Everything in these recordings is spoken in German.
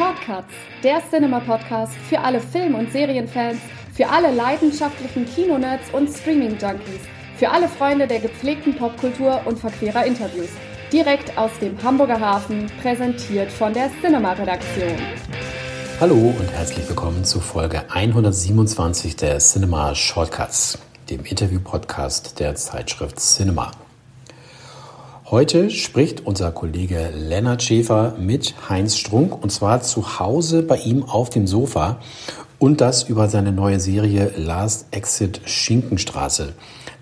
Shortcuts, der Cinema-Podcast für alle Film- und Serienfans, für alle leidenschaftlichen Kinonerds und Streaming-Junkies, für alle Freunde der gepflegten Popkultur und verquerer Interviews. Direkt aus dem Hamburger Hafen, präsentiert von der Cinema-Redaktion. Hallo und herzlich willkommen zu Folge 127 der Cinema Shortcuts, dem Interview-Podcast der Zeitschrift Cinema. Heute spricht unser Kollege Lennart Schäfer mit Heinz Strunk und zwar zu Hause bei ihm auf dem Sofa und das über seine neue Serie Last Exit Schinkenstraße.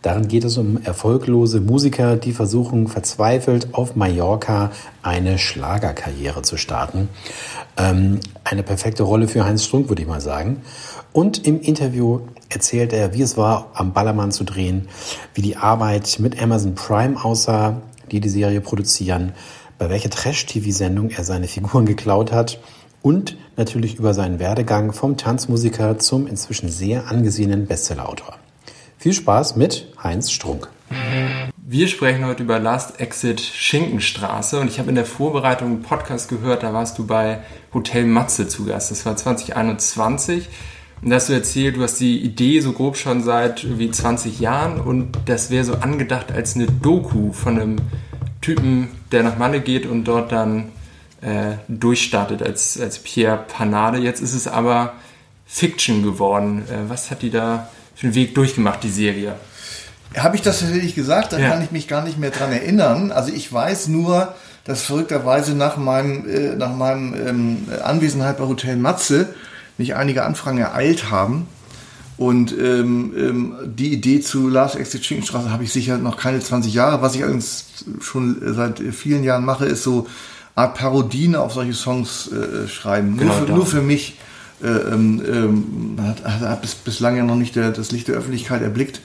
Darin geht es um erfolglose Musiker, die versuchen verzweifelt auf Mallorca eine Schlagerkarriere zu starten. Ähm, eine perfekte Rolle für Heinz Strunk, würde ich mal sagen. Und im Interview erzählt er, wie es war, am Ballermann zu drehen, wie die Arbeit mit Amazon Prime aussah, die die Serie produzieren, bei welcher Trash-TV-Sendung er seine Figuren geklaut hat und natürlich über seinen Werdegang vom Tanzmusiker zum inzwischen sehr angesehenen Bestsellerautor. Viel Spaß mit Heinz Strunk. Wir sprechen heute über Last Exit Schinkenstraße und ich habe in der Vorbereitung einen Podcast gehört, da warst du bei Hotel Matze zu Gast. Das war 2021. Und da hast du erzählt, du hast die Idee so grob schon seit irgendwie 20 Jahren und das wäre so angedacht als eine Doku von einem Typen, der nach Malle geht und dort dann äh, durchstartet als, als Pierre Panade. Jetzt ist es aber Fiction geworden. Äh, was hat die da für einen Weg durchgemacht, die Serie? Habe ich das tatsächlich gesagt? Da ja. kann ich mich gar nicht mehr dran erinnern. Also ich weiß nur, dass verrückterweise nach meinem, äh, nach meinem ähm, Anwesenheit bei Hotel Matze mich einige Anfragen ereilt haben. Und ähm, ähm, die Idee zu Last Exit Schinkenstraße habe ich sicher noch keine 20 Jahre. Was ich allerdings schon seit vielen Jahren mache, ist so Art Parodien auf solche Songs äh, schreiben. Genau nur, für, nur, für, mich. Äh, ähm, ähm, hat, hat bis, bislang ja noch nicht der, das Licht der Öffentlichkeit erblickt.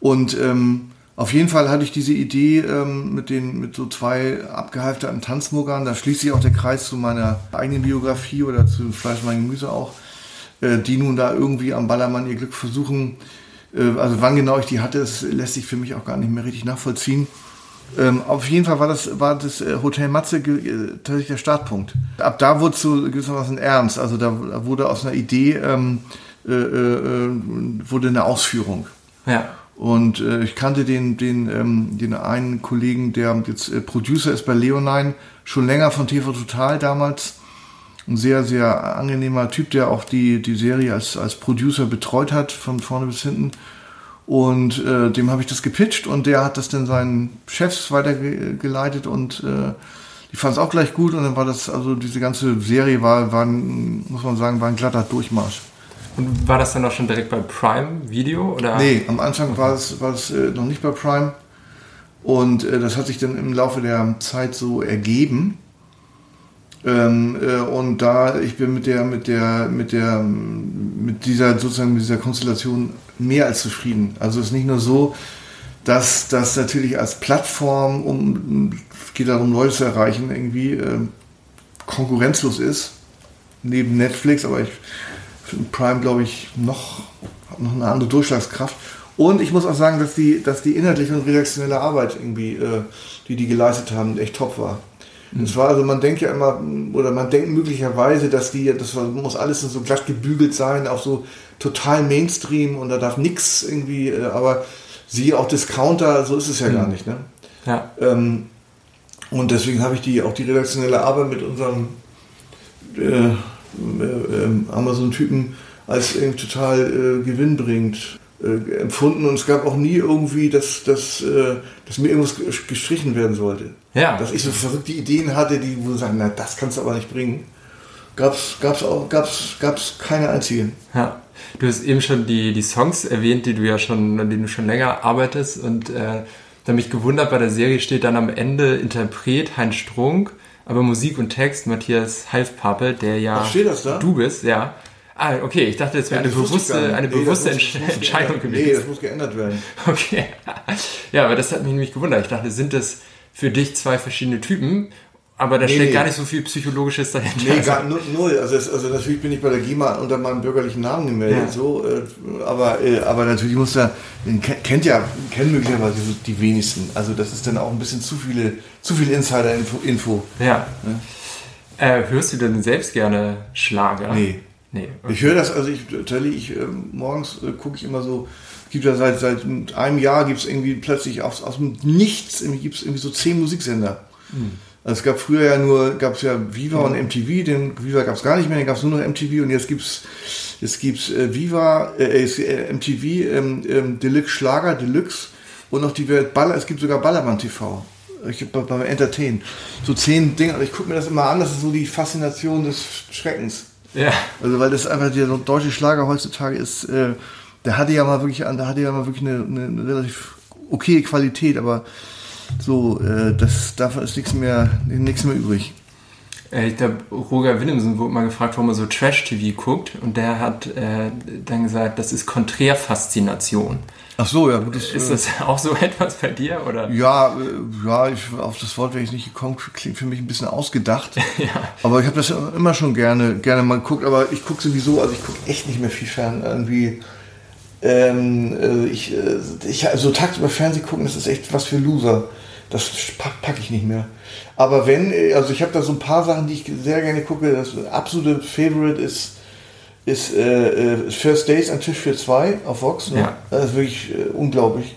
Und ähm, auf jeden Fall hatte ich diese Idee ähm, mit, den, mit so zwei abgehalfterten Tanzmuggern. Da schließt sich auch der Kreis zu meiner eigenen Biografie oder zu Fleisch, mein Gemüse auch, äh, die nun da irgendwie am Ballermann ihr Glück versuchen. Äh, also wann genau ich die hatte, das lässt sich für mich auch gar nicht mehr richtig nachvollziehen. Ähm, auf jeden Fall war das, war das äh, Hotel Matze äh, tatsächlich der Startpunkt. Ab da wurde es so gewissermaßen ernst. Also da, da wurde aus einer Idee ähm, äh, äh, wurde eine Ausführung. Ja. Und äh, ich kannte den, den, ähm, den einen Kollegen, der jetzt äh, Producer ist bei Leonine, schon länger von TV Total damals. Ein sehr, sehr angenehmer Typ, der auch die, die Serie als, als Producer betreut hat, von vorne bis hinten. Und äh, dem habe ich das gepitcht und der hat das dann seinen Chefs weitergeleitet und äh, die fanden es auch gleich gut und dann war das, also diese ganze Serie war, war muss man sagen, war ein glatter Durchmarsch. Und war das dann auch schon direkt bei Prime Video? Oder? Nee, am Anfang war es, war es äh, noch nicht bei Prime. Und äh, das hat sich dann im Laufe der Zeit so ergeben. Ähm, äh, und da ich bin mit der, mit der, mit der, mit dieser sozusagen mit dieser Konstellation mehr als zufrieden. Also es ist nicht nur so, dass das natürlich als Plattform, um geht darum, Leute zu erreichen, irgendwie äh, konkurrenzlos ist neben Netflix, aber ich Prime, glaube ich, noch, noch eine andere Durchschlagskraft. Und ich muss auch sagen, dass die, dass die inhaltliche und redaktionelle Arbeit irgendwie, äh, die die geleistet haben, echt top war. Mhm. Das war also, man denkt ja immer, oder man denkt möglicherweise, dass die, das muss alles so glatt gebügelt sein, auch so total Mainstream und da darf nichts irgendwie, äh, aber sie auch Discounter, so ist es ja mhm. gar nicht, ne? Ja. Ähm, und deswegen habe ich die, auch die redaktionelle Arbeit mit unserem äh, äh, ähm, Amazon-Typen als irgendwie total äh, gewinnbringend äh, empfunden und es gab auch nie irgendwie, dass, dass, äh, dass mir irgendwas gestrichen werden sollte. Ja. Dass ich so verrückte Ideen hatte, die wo sagen, na das kannst du aber nicht bringen. Gab's, gab's auch, gab's, gab's keine einzigen. Ja. Du hast eben schon die, die Songs erwähnt, die du ja schon, an denen du schon länger arbeitest und äh, da mich gewundert, bei der Serie steht dann am Ende Interpret Heinz Strunk aber Musik und Text Matthias Halfpappe, der ja Ach, steht das da? du bist, ja. Ah, okay, ich dachte, das wäre ja, eine bewusste, eine nee, bewusste muss, Entscheidung gewesen. Nee, das muss geändert werden. Okay. Ja, aber das hat mich nämlich gewundert. Ich dachte, sind das für dich zwei verschiedene Typen? Aber da nee, steckt nee. gar nicht so viel Psychologisches dahinter. Nee, gar null. Also, das, also natürlich bin ich bei der GEMA unter meinem bürgerlichen Namen gemeldet. Ja. So, äh, aber, äh, aber natürlich muss da, kennt ja, kennen möglicherweise die wenigsten. Also das ist dann auch ein bisschen zu viele, zu viel Insider-Info. Ja. ja. Äh, hörst du denn selbst gerne Schlager? Nee. Nee. Okay. Ich höre das, also ich, ich äh, morgens äh, gucke ich immer so, gibt ja seit, seit einem Jahr gibt es irgendwie plötzlich aus, aus dem Nichts gibt es irgendwie so zehn Musiksender. Hm. Also es gab früher ja nur, gab es ja Viva und MTV, den Viva gab es gar nicht mehr, den gab es nur noch MTV und jetzt gibt's jetzt gibt's äh, Viva, äh, äh MTV, ähm, ähm, Deluxe Schlager, Deluxe und noch die Baller, es gibt sogar Ballermann TV. Ich bei, beim Entertain. So zehn Dinge, ich gucke mir das immer an, das ist so die Faszination des Schreckens. Ja. Also weil das einfach der deutsche Schlager heutzutage ist, äh, der hatte ja mal wirklich, der hatte ja mal wirklich eine, eine, eine relativ okay Qualität, aber so, äh, das, davon ist nichts mehr, nichts mehr übrig. Äh, ich glaube, Roger Willemsen wurde mal gefragt, warum er so Trash-TV guckt. Und der hat äh, dann gesagt, das ist Konträrfaszination. Ach so, ja. Gut, das, ist das äh, auch so etwas bei dir? Oder? Ja, äh, ja ich, auf das Wort wäre ich nicht gekommen. Klingt für mich ein bisschen ausgedacht. ja. Aber ich habe das immer schon gerne, gerne mal geguckt. Aber ich gucke sowieso, also ich gucke echt nicht mehr viel fern. Irgendwie ähm, äh, ich, äh, ich, so also tagsüber Fernsehen gucken, das ist echt was für Loser. Das packe pack ich nicht mehr. Aber wenn, äh, also ich habe da so ein paar Sachen, die ich sehr gerne gucke. Das absolute Favorite ist, ist äh, First Days an Tisch für zwei auf Vox. Ne? Ja. Das ist wirklich äh, unglaublich.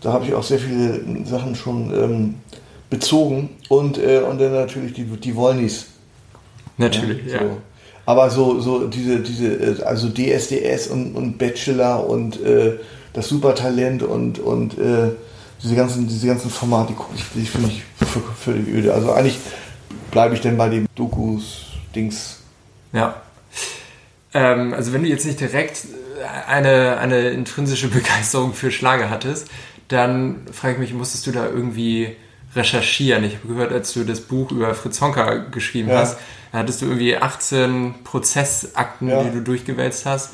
Da habe ich auch sehr viele Sachen schon ähm, bezogen. Und, äh, und dann natürlich die, die Wollnis. Natürlich, ja. So. Aber so, so diese, diese, äh, also DSDS und, und Bachelor und äh, das Supertalent und, und äh, diese ganzen, diese ganzen Formate, die gucke ich, finde ich völlig öde. Also eigentlich bleibe ich denn bei dem Dokus-Dings. Ja. Ähm, also wenn du jetzt nicht direkt eine, eine intrinsische Begeisterung für Schlager hattest, dann frage ich mich, musstest du da irgendwie recherchieren? Ich habe gehört, als du das Buch über Fritz Honka geschrieben ja. hast, da hattest du irgendwie 18 Prozessakten, ja. die du durchgewälzt hast.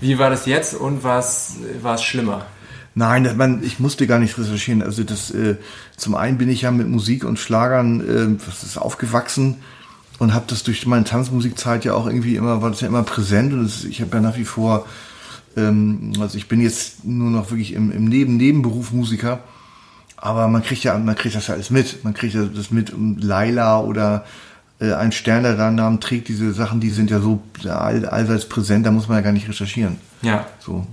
Wie war das jetzt und war es schlimmer? Nein, man, ich musste gar nicht recherchieren. Also das, äh, zum einen bin ich ja mit Musik und Schlagern, äh, was ist aufgewachsen und habe das durch meine Tanzmusikzeit ja auch irgendwie immer, war das ja immer präsent und das, ich habe ja nach wie vor, ähm, also ich bin jetzt nur noch wirklich im, im Neben Nebenberuf Musiker, aber man kriegt ja, man kriegt das ja alles mit. Man kriegt ja das mit um Laila oder ein Stern, der deinen Namen trägt, diese Sachen, die sind ja so all, allseits präsent, da muss man ja gar nicht recherchieren. Ja. So.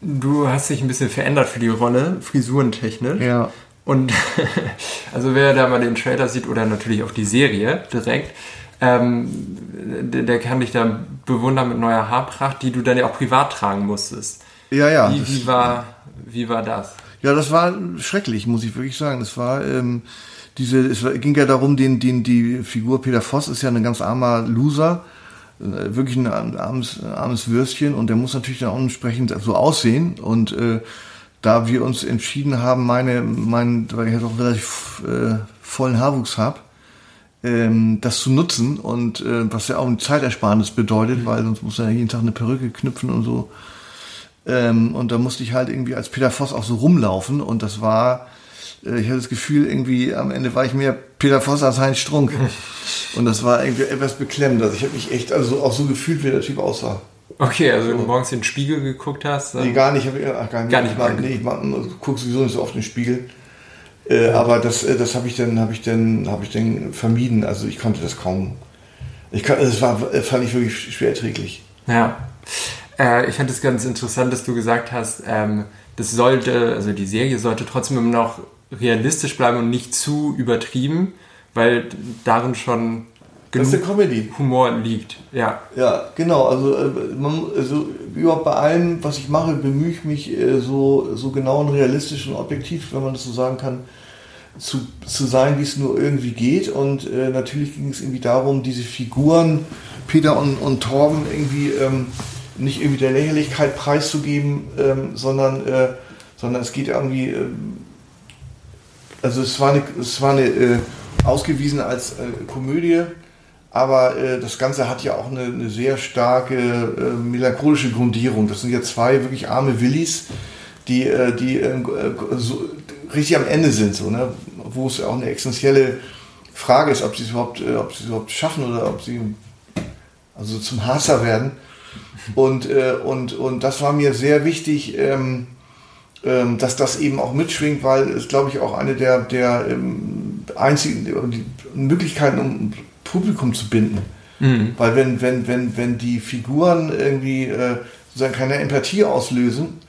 Du hast dich ein bisschen verändert für die Rolle, frisurentechnisch. Ja. Und also wer da mal den Trailer sieht oder natürlich auch die Serie direkt, ähm, der, der, kann dich da bewundern mit neuer Haarpracht, die du dann ja auch privat tragen musstest. Ja, ja. Wie, wie war, wie war das? Ja, das war schrecklich, muss ich wirklich sagen. Das war ähm, diese, es ging ja darum, den, den, die Figur Peter Voss ist ja ein ganz armer Loser, äh, wirklich ein armes, armes Würstchen und der muss natürlich dann auch entsprechend so aussehen und äh, da wir uns entschieden haben, meine, mein, weil ich ja doch relativ äh, vollen Haarwuchs habe, ähm, das zu nutzen und äh, was ja auch ein Zeitersparnis bedeutet, mhm. weil sonst muss er ja jeden Tag eine Perücke knüpfen und so. Ähm, und da musste ich halt irgendwie als Peter Voss auch so rumlaufen und das war ich hatte das Gefühl, irgendwie am Ende war ich mehr Peter Voss als Heinz Strunk. Und das war irgendwie etwas beklemmend. Also ich habe mich echt also auch so gefühlt, wie der Typ aussah. Okay, also wenn du morgens in den Spiegel geguckt hast. Nee, gar nicht. Ach, gar nicht. Gar nicht ich mag, nee, ich mag, also, guck sowieso nicht so oft in den Spiegel. Äh, aber das, äh, das habe ich dann, habe ich dann, habe ich dann vermieden. Also ich konnte das kaum. Ich kann, das war, fand ich wirklich schwer erträglich. Ja. Äh, ich fand es ganz interessant, dass du gesagt hast, ähm, das sollte, also die Serie sollte trotzdem immer noch realistisch bleiben und nicht zu übertrieben, weil darin schon genug Humor liegt. Ja, ja genau. Also, äh, man, also überhaupt bei allem, was ich mache, bemühe ich mich äh, so, so genau und realistisch und objektiv, wenn man das so sagen kann, zu, zu sein, wie es nur irgendwie geht. Und äh, natürlich ging es irgendwie darum, diese Figuren, Peter und, und Torben, irgendwie ähm, nicht irgendwie der Lächerlichkeit preiszugeben, ähm, sondern, äh, sondern es geht irgendwie ähm, also es war eine, es war eine äh, ausgewiesen als äh, Komödie, aber äh, das Ganze hat ja auch eine, eine sehr starke äh, melancholische Grundierung. Das sind ja zwei wirklich arme Willis, die, äh, die äh, so richtig am Ende sind, so, ne? wo es auch eine essentielle Frage ist, ob sie es überhaupt, es überhaupt schaffen oder ob sie also zum Hasser werden. Und, und, und das war mir sehr wichtig. Ähm, ähm, dass das eben auch mitschwingt, weil es, glaube ich, auch eine der, der ähm, einzigen Möglichkeiten, um Publikum zu binden. Mhm. Weil wenn, wenn, wenn, wenn die Figuren irgendwie äh, sozusagen keine Empathie auslösen,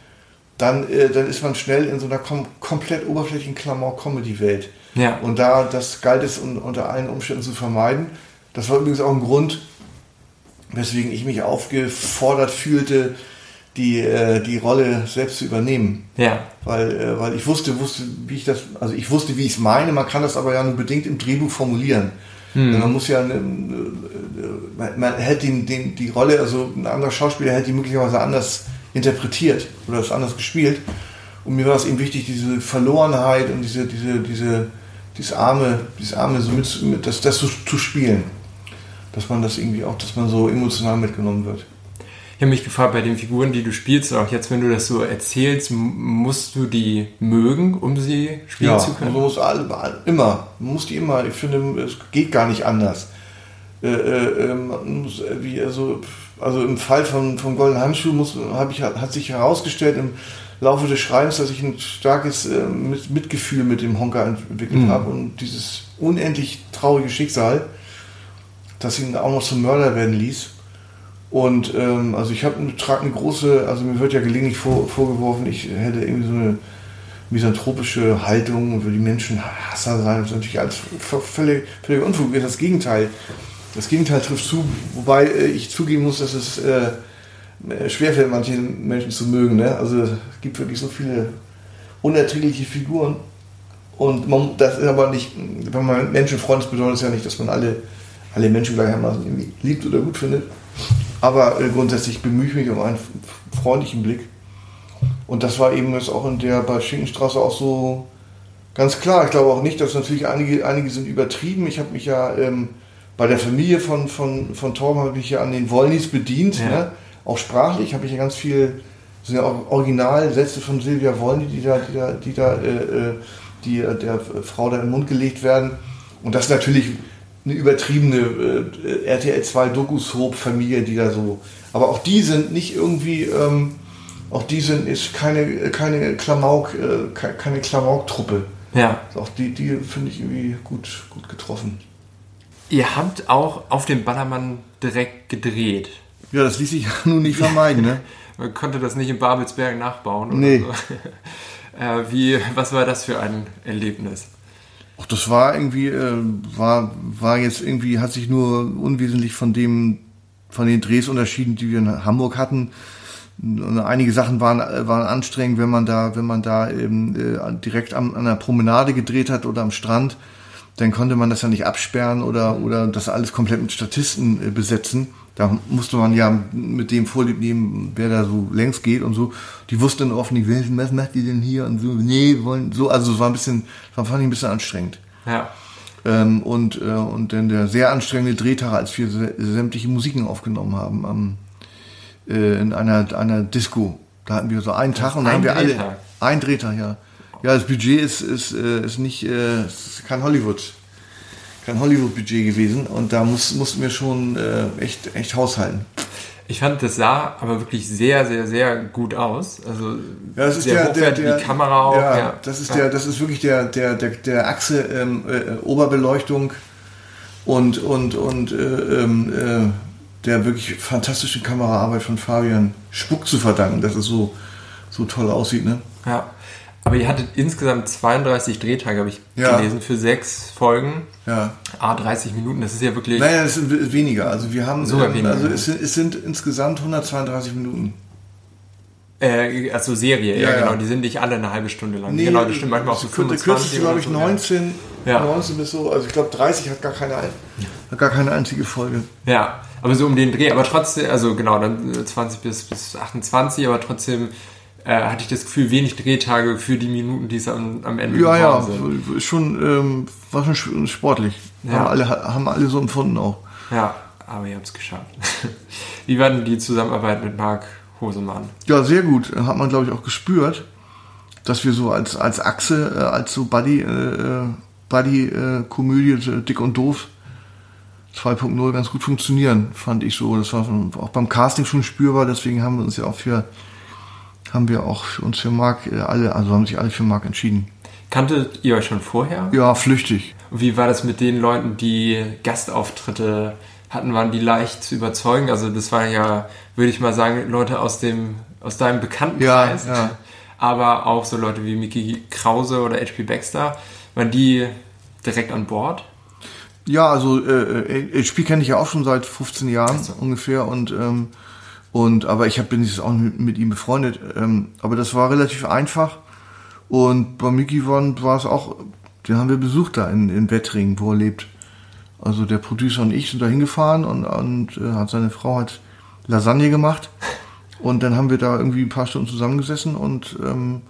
dann, äh, dann ist man schnell in so einer kom komplett oberflächlichen Klamauk-Comedy-Welt. Ja. Und da, das galt es un unter allen Umständen zu vermeiden. Das war übrigens auch ein Grund, weswegen ich mich aufgefordert fühlte, die, äh, die Rolle selbst zu übernehmen. Ja. Weil, äh, weil ich wusste, wusste, wie ich das, also ich wusste, wie ich es meine, man kann das aber ja nur bedingt im Drehbuch formulieren. Hm. Man muss ja, eine, man, man hält den, den, die Rolle, also ein anderer Schauspieler hätte die möglicherweise anders interpretiert oder das anders gespielt. Und mir war es eben wichtig, diese Verlorenheit und diese, diese, diese, dieses Arme, dieses Arme so mit, mit das, das so zu spielen. Dass man das irgendwie auch, dass man so emotional mitgenommen wird. Ich habe mich gefragt, bei den Figuren, die du spielst, auch jetzt, wenn du das so erzählst, musst du die mögen, um sie spielen ja, zu können? Ja, muss alle, immer. Man muss die immer. Ich finde, es geht gar nicht anders. Äh, äh, ähm, muss, äh, wie, also, also im Fall von, von Golden Handschuh muss, ich, hat sich herausgestellt im Laufe des Schreibens, dass ich ein starkes äh, mit, Mitgefühl mit dem Honka entwickelt mhm. habe und dieses unendlich traurige Schicksal, das ihn auch noch zum Mörder werden ließ. Und ähm, also ich habe trage eine große, also mir wird ja gelegentlich vor, vorgeworfen, ich hätte irgendwie so eine misanthropische Haltung und würde die Menschen Hasser sein. Das ist natürlich alles völlig, völlig Unfug. Das Gegenteil. Das Gegenteil trifft zu, wobei äh, ich zugeben muss, dass es äh, schwerfällt, manche Menschen zu mögen. Ne? Also es gibt wirklich so viele unerträgliche Figuren. Und man, das ist aber nicht, wenn man Menschenfreund ist, bedeutet es ja nicht, dass man alle, alle Menschen gleichermaßen liebt oder gut findet. Aber äh, grundsätzlich bemühe ich mich um einen freundlichen Blick. Und das war eben jetzt auch in der bei Schinkenstraße auch so ganz klar. Ich glaube auch nicht, dass natürlich einige, einige sind übertrieben. Ich habe mich ja ähm, bei der Familie von, von, von Torben habe ich ja an den Wollnis bedient. Ja. Ne? Auch sprachlich habe ich ja ganz viel, sind ja auch Originalsätze von Silvia Wollny, die da, die da, die da äh, äh die äh, der Frau da in den Mund gelegt werden. Und das natürlich eine übertriebene äh, RTL 2 Doku-Soap-Familie, die da so. Aber auch die sind nicht irgendwie, ähm, auch die sind ist keine, keine Klamauk, äh, keine Klamauk-Truppe. Ja. Also auch die, die finde ich irgendwie gut, gut getroffen. Ihr habt auch auf dem Ballermann direkt gedreht. Ja, das ließ sich ja nun nicht vermeiden, ne? Man konnte das nicht in Babelsberg nachbauen. Oder nee. So. äh, wie, was war das für ein Erlebnis? Ach, das war irgendwie, äh, war, war jetzt irgendwie, hat sich nur unwesentlich von dem, von den Drehs unterschieden, die wir in Hamburg hatten. Einige Sachen waren, waren anstrengend, wenn man da, wenn man da eben äh, direkt am, an der Promenade gedreht hat oder am Strand, dann konnte man das ja nicht absperren oder, oder das alles komplett mit Statisten äh, besetzen da musste man ja mit dem Vorlieb nehmen, wer da so längs geht und so. Die wussten oft nicht, was macht die denn hier und so. Nee, wollen so. Also es war ein bisschen, das fand ich ein bisschen anstrengend. Ja. Ähm, und, äh, und dann der sehr anstrengende Drehtag, als wir sämtliche Musiken aufgenommen haben am, äh, in einer, einer Disco. Da hatten wir so einen Tag und dann haben wir alle. Ein Drehtag, ja. Ja, das Budget ist, ist, äh, ist nicht, äh, ist kein Hollywood kein Hollywood-Budget gewesen und da muss, mussten wir schon äh, echt, echt haushalten. Ich fand, das sah aber wirklich sehr, sehr, sehr gut aus. Also ja, das ist sehr der, der, der, die Kamera auch. Ja, ja. das ist ja. der, das ist wirklich der, der, der, der Achse ähm, äh, Oberbeleuchtung und und und äh, ähm, äh, der wirklich fantastischen Kameraarbeit von Fabian Spuck zu verdanken, dass es so so toll aussieht, ne? Ja. Aber ihr hattet insgesamt 32 Drehtage, habe ich ja. gelesen, für sechs Folgen. Ja. Ah, 30 Minuten, das ist ja wirklich. Naja, das sind weniger. Also wir haben. Sogar ähm, weniger. Also es sind, es sind insgesamt 132 Minuten. Äh, also Serie, ja, ja, genau. Die sind nicht alle eine halbe Stunde lang. Nee, genau, die stimmt manchmal auch so 25. Der kürzeste, glaube ich, so, 19, ja. 19 bis so. Also ich glaube 30 hat gar keine, hat gar keine einzige Folge. Ja, aber so um den Dreh. Aber trotzdem, also genau, dann 20 bis, bis 28, aber trotzdem äh, hatte ich das Gefühl, wenig Drehtage für die Minuten, die es am, am Ende ja, ja, sind. Schon, ähm, war schon sportlich. Ja. Haben, alle, haben alle so empfunden auch. Ja, aber ihr habt es geschafft. Wie war denn die Zusammenarbeit mit Marc Hosemann? Ja, sehr gut. Hat man, glaube ich, auch gespürt, dass wir so als, als Achse, äh, als so Buddy, äh, Buddy-Komödie, äh, dick und doof, 2.0 ganz gut funktionieren, fand ich so. Das war auch beim Casting schon spürbar, deswegen haben wir uns ja auch für haben wir auch für uns für Mark äh, alle, also haben sich alle für Mark entschieden. Kanntet ihr euch schon vorher? Ja, flüchtig. Wie war das mit den Leuten, die Gastauftritte hatten? Waren die leicht zu überzeugen? Also das waren ja, würde ich mal sagen, Leute aus dem aus deinem Bekanntenkreis. Ja, ja. Aber auch so Leute wie Mickey Krause oder HP Baxter. Waren die direkt an Bord? Ja, also äh, HP kenne ich ja auch schon seit 15 Jahren so. ungefähr und ähm, und aber ich hab, bin jetzt auch mit, ihm befreundet. Ähm, aber das war relativ einfach. Und bei Mickey war, war es auch, den haben wir besucht da in, in Wettringen, wo er lebt. Also der Producer und ich sind da hingefahren und, und äh, hat seine Frau hat Lasagne gemacht. Und dann haben wir da irgendwie ein paar Stunden zusammengesessen und ähm,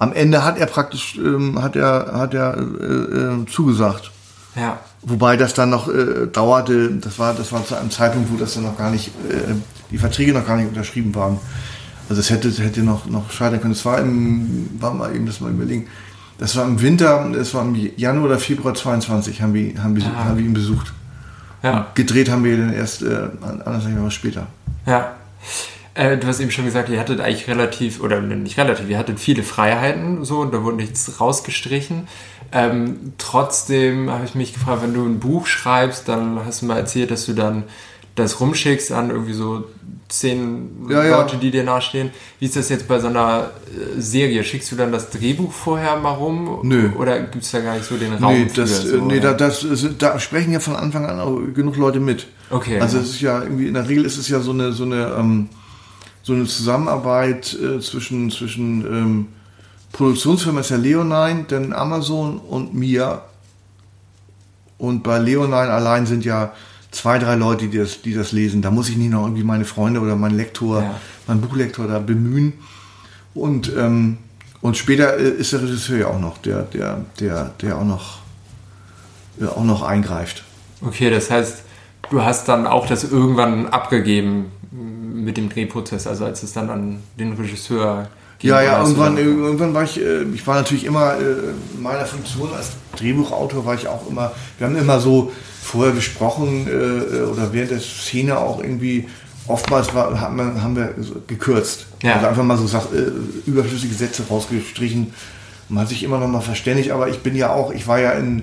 am Ende hat er praktisch ähm, hat er hat er äh, äh, zugesagt. Ja. Wobei das dann noch äh, dauerte, das war das war zu einem Zeitpunkt, wo das dann noch gar nicht äh, die Verträge noch gar nicht unterschrieben waren. Also es hätte hätte noch noch scheitern können. Es war im war mal eben das mal überlegen. Das war im Winter, es war im Januar oder Februar 22 haben wir haben wir, ah. haben wir ihn besucht. Ja. Gedreht haben wir dann erst äh, anderthalb Jahre später. Ja. Äh, du hast eben schon gesagt, ihr hattet eigentlich relativ, oder nicht relativ, ihr hattet viele Freiheiten so und da wurde nichts rausgestrichen. Ähm, trotzdem habe ich mich gefragt, wenn du ein Buch schreibst, dann hast du mal erzählt, dass du dann das rumschickst an irgendwie so zehn ja, Leute, ja. die dir nahestehen. Wie ist das jetzt bei so einer äh, Serie? Schickst du dann das Drehbuch vorher mal rum? Nö. Oder gibt es da gar nicht so den Raum? Nee, das, für, so, nee da, das, da sprechen ja von Anfang an auch genug Leute mit. Okay. Also es ist ja irgendwie, in der Regel ist es ja so eine, so eine ähm, so eine Zusammenarbeit äh, zwischen, zwischen ähm, Produktionsfirma ist ja Leonine, dann Amazon und mir. Und bei Leonine allein sind ja zwei, drei Leute, die das, die das lesen. Da muss ich nicht noch irgendwie meine Freunde oder meinen Lektor, ja. meinen Buchlektor da bemühen. Und, ähm, und später äh, ist der Regisseur ja auch noch, der, der, der, der auch noch, der auch noch eingreift. Okay, das heißt, du hast dann auch das irgendwann abgegeben, mit dem Drehprozess, also als es dann an den Regisseur ging? Ja, ja, irgendwann, irgendwann war ich, äh, ich war natürlich immer äh, in meiner Funktion als Drehbuchautor war ich auch immer, wir haben immer so vorher besprochen äh, oder während der Szene auch irgendwie oftmals war, haben, wir, haben wir gekürzt. Ja. Also einfach mal so sag, überflüssige Sätze rausgestrichen. Man hat sich immer noch mal verständigt, aber ich bin ja auch, ich war ja in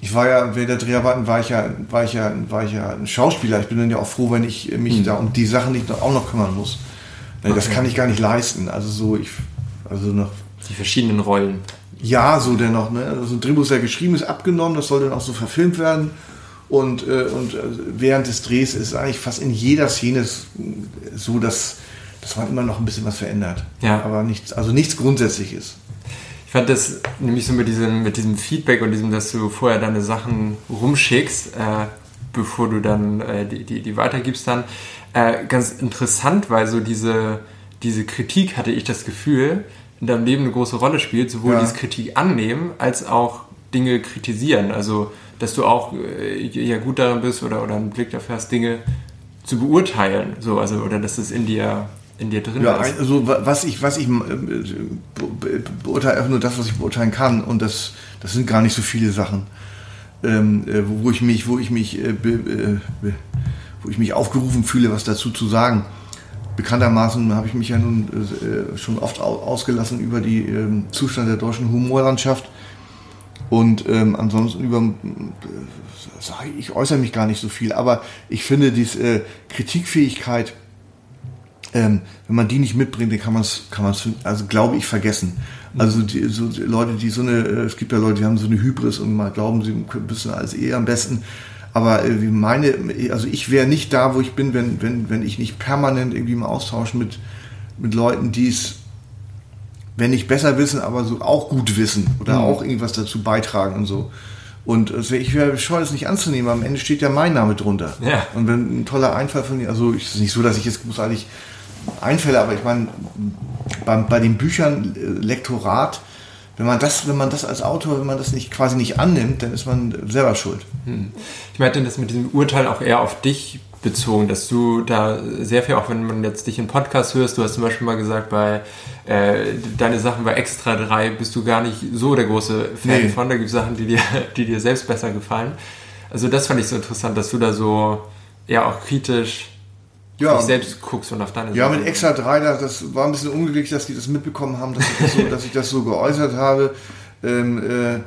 ich war ja, während der Dreharbeiten war ich ja, war ich ja, war ich ja ein Schauspieler. Ich bin dann ja auch froh, wenn ich mich mhm. da um die Sachen nicht auch noch kümmern muss. Okay. Das kann ich gar nicht leisten. Also so, ich, also noch. Die verschiedenen Rollen. Ja, so dennoch, ne? Also ein Drehbuch ist ja geschrieben, ist abgenommen, das soll dann auch so verfilmt werden. Und, äh, und äh, während des Drehs ist eigentlich fast in jeder Szene so, dass, dass man immer noch ein bisschen was verändert. Ja. Aber nichts, also nichts Grundsätzliches fand das nämlich so mit diesem, mit diesem Feedback und diesem, dass du vorher deine Sachen rumschickst, äh, bevor du dann äh, die, die, die weitergibst, dann äh, ganz interessant, weil so diese, diese Kritik, hatte ich das Gefühl, in deinem Leben eine große Rolle spielt, sowohl ja. diese Kritik annehmen, als auch Dinge kritisieren. Also, dass du auch äh, ja gut darin bist oder, oder einen Blick dafür hast, Dinge zu beurteilen. So, also, oder dass es in dir in dir drin ja, ist. Also was ich, was ich äh, beurteile, nur das, was ich beurteilen kann. Und das, das sind gar nicht so viele Sachen, ähm, äh, wo ich mich, wo ich mich, äh, wo ich mich aufgerufen fühle, was dazu zu sagen. Bekanntermaßen habe ich mich ja nun schon oft ausgelassen über den ähm, Zustand der deutschen Humorlandschaft. Und ähm, ansonsten über, ich äußere mich gar nicht so viel, aber ich finde, diese Kritikfähigkeit ähm, wenn man die nicht mitbringt, dann kann man es, kann man's, also glaube ich, vergessen. Also die, so die Leute, die so eine, äh, es gibt ja Leute, die haben so eine Hybris und mal glauben, sie wissen alles eh am besten. Aber äh, meine, also ich wäre nicht da, wo ich bin, wenn, wenn, wenn ich nicht permanent irgendwie im Austausch mit, mit Leuten, die es, wenn nicht besser wissen, aber so auch gut wissen oder mhm. auch irgendwas dazu beitragen und so. Und also ich wäre bescheuert, es nicht anzunehmen. Am Ende steht ja mein Name drunter. Ja. Und wenn ein toller Einfall von dir, also es ist nicht so, dass ich jetzt großartig Einfälle, aber ich meine, bei, bei den Büchern äh, Lektorat, wenn man das, wenn man das als Autor, wenn man das nicht quasi nicht annimmt, dann ist man selber schuld. Hm. Ich meinte das mit diesem Urteil auch eher auf dich bezogen, dass du da sehr viel, auch wenn man jetzt dich im Podcast hörst, du hast zum Beispiel mal gesagt, bei äh, deine Sachen bei Extra 3 bist du gar nicht so der große Fan nee. von. Da gibt es Sachen, die dir, die dir selbst besser gefallen. Also das fand ich so interessant, dass du da so ja auch kritisch ja. dich selbst guckst und auf deine Ja, mit Extra 3, das war ein bisschen unglücklich, dass die das mitbekommen haben, dass ich das so, dass ich das so geäußert habe. Ähm, äh,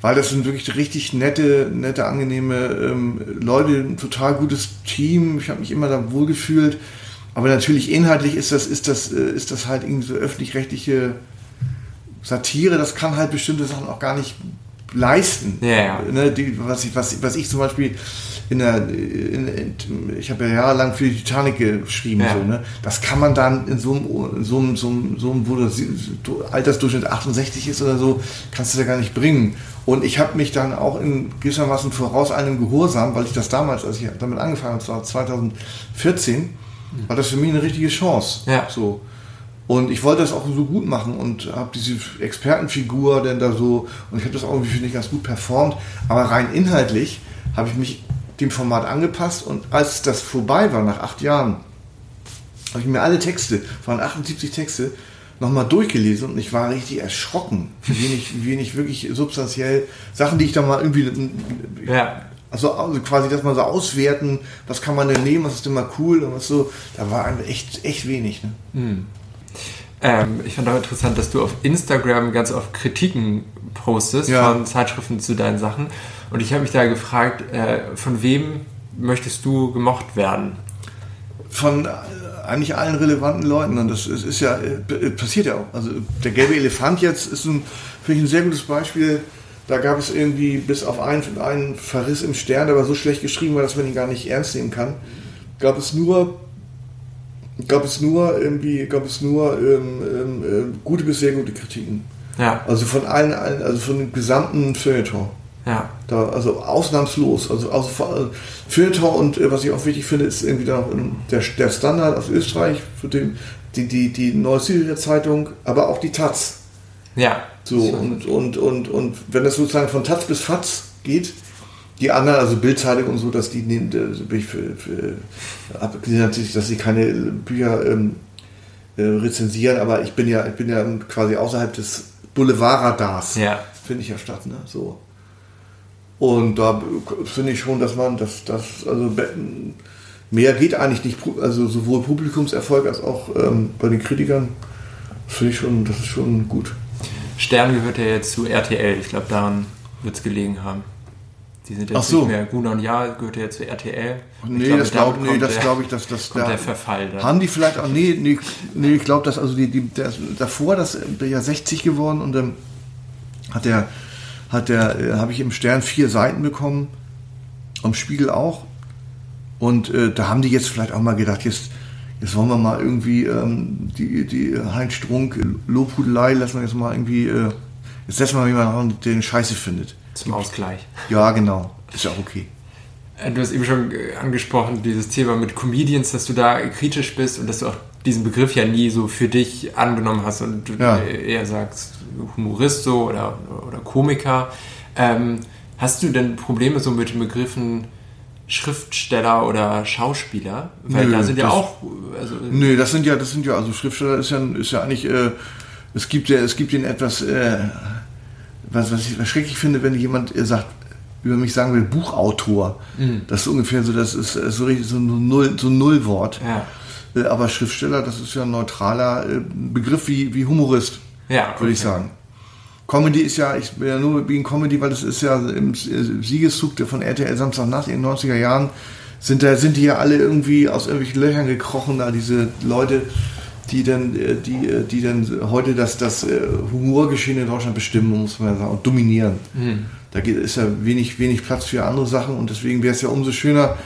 weil das sind wirklich richtig nette, nette, angenehme ähm, Leute, ein total gutes Team. Ich habe mich immer da wohlgefühlt. Aber natürlich inhaltlich ist das, ist das, äh, ist das halt irgendwie so öffentlich-rechtliche Satire. Das kann halt bestimmte Sachen auch gar nicht leisten. Ja, ja. Ne, die, was, ich, was, was ich zum Beispiel in der, in, in, ich habe ja jahrelang für die Titanic geschrieben, ja. so, ne? das kann man dann in so einem, in so einem, so einem, so einem wo das Altersdurchschnitt 68 ist oder so, kannst du da gar nicht bringen. Und ich habe mich dann auch in gewissermaßen voraus einem Gehorsam, weil ich das damals, als ich damit angefangen habe, das war 2014, war das für mich eine richtige Chance. Ja. So. Und ich wollte das auch so gut machen und habe diese Expertenfigur denn da so, und ich habe das auch irgendwie, finde ich, ganz gut performt. Aber rein inhaltlich habe ich mich dem Format angepasst und als das vorbei war, nach acht Jahren, habe ich mir alle Texte, waren 78 Texte, nochmal durchgelesen und ich war richtig erschrocken, wie wenig, wie wirklich substanziell Sachen, die ich da mal irgendwie ja. Also, also quasi, dass man so auswerten, was kann man denn nehmen, was ist denn mal cool und was so, da war echt, echt wenig. Ne? Mhm. Ähm, ich fand auch interessant, dass du auf Instagram ganz oft Kritiken postest ja. von Zeitschriften zu deinen Sachen. Und ich habe mich da gefragt, äh, von wem möchtest du gemocht werden? Von äh, eigentlich allen relevanten Leuten. Und das ist, ist ja, äh, passiert ja auch. Also der gelbe Elefant jetzt ist ein, finde ich, ein sehr gutes Beispiel da gab es irgendwie bis auf einen, einen Verriss im Stern, der war so schlecht geschrieben war, dass man ihn gar nicht ernst nehmen kann. Gab es nur, gab es nur irgendwie, gab es nur ähm, ähm, äh, gute bis sehr gute Kritiken. Ja. Also von allen, also von dem gesamten Feuilleton. Ja. Da, also ausnahmslos. Also, also äh, Feuilleton und äh, was ich auch wichtig finde, ist irgendwie auch der, der Standard aus Österreich, für den, die, die, die Neue Syrische Zeitung, aber auch die Taz. Ja. So, und, und, und, und wenn das sozusagen von Taz bis Fatz geht, die anderen, also Bildzeitung und so, dass die nehmen, also bin ich für, für abgesehen dass sie keine Bücher ähm, äh, rezensieren, aber ich bin ja, ich bin ja quasi außerhalb des Boulevardradars, ja. finde ich ja statt, ne? So. Und da finde ich schon, dass man, dass das, also mehr geht eigentlich nicht, also sowohl Publikumserfolg als auch ähm, bei den Kritikern, finde ich schon, das ist schon gut. Stern gehört ja jetzt zu RTL. Ich glaube, daran wird es gelegen haben. Die sind jetzt so. nicht mehr. Guna und Ja gehört ja jetzt zu RTL. Nee, glaube, das glaube nee, glaub ich, dass das da, der Verfall. Dann. Haben die vielleicht auch, nee, nee, nee ich glaube, dass also die, die der, davor, das der ja 60 geworden und dann hat der, hat der, äh, habe ich im Stern vier Seiten bekommen, am Spiegel auch. Und äh, da haben die jetzt vielleicht auch mal gedacht, jetzt jetzt wollen wir mal irgendwie ähm, die, die Heinz Strunk Lobhudelei, lassen wir jetzt mal irgendwie, äh, jetzt setzen wir mal jemanden der den Scheiße findet. Zum Ausgleich. Ja, genau. Ist ja auch okay. Äh, du hast eben schon äh, angesprochen, dieses Thema mit Comedians, dass du da kritisch bist und dass du auch diesen Begriff ja nie so für dich angenommen hast und ja. eher sagst Humorist so oder, oder Komiker. Ähm, hast du denn Probleme so mit den Begriffen Schriftsteller oder Schauspieler? Weil nö, da sind ja das, auch. Also nö, das sind ja, das sind ja, also Schriftsteller ist ja, ist ja eigentlich, äh, es gibt ja, es gibt ihnen etwas, äh, was, was ich schrecklich finde, wenn jemand äh, sagt, über mich sagen will, Buchautor. Mhm. Das ist ungefähr so, das ist so richtig so ein Null, so ein Nullwort. Ja. Äh, aber Schriftsteller, das ist ja ein neutraler äh, Begriff wie, wie Humorist, ja, würde ich sagen. Comedy ist ja, ich bin ja nur wegen Comedy, weil das ist ja im Siegeszug von RTL Samstagnacht in den 90er Jahren, sind da, sind die ja alle irgendwie aus irgendwelchen Löchern gekrochen, da diese Leute, die dann, äh, die, äh, die dann heute das, das äh, Humorgeschehen in Deutschland bestimmen, muss man ja sagen, und dominieren. Mhm. Da ist ja wenig, wenig Platz für andere Sachen und deswegen wäre es ja umso schöner,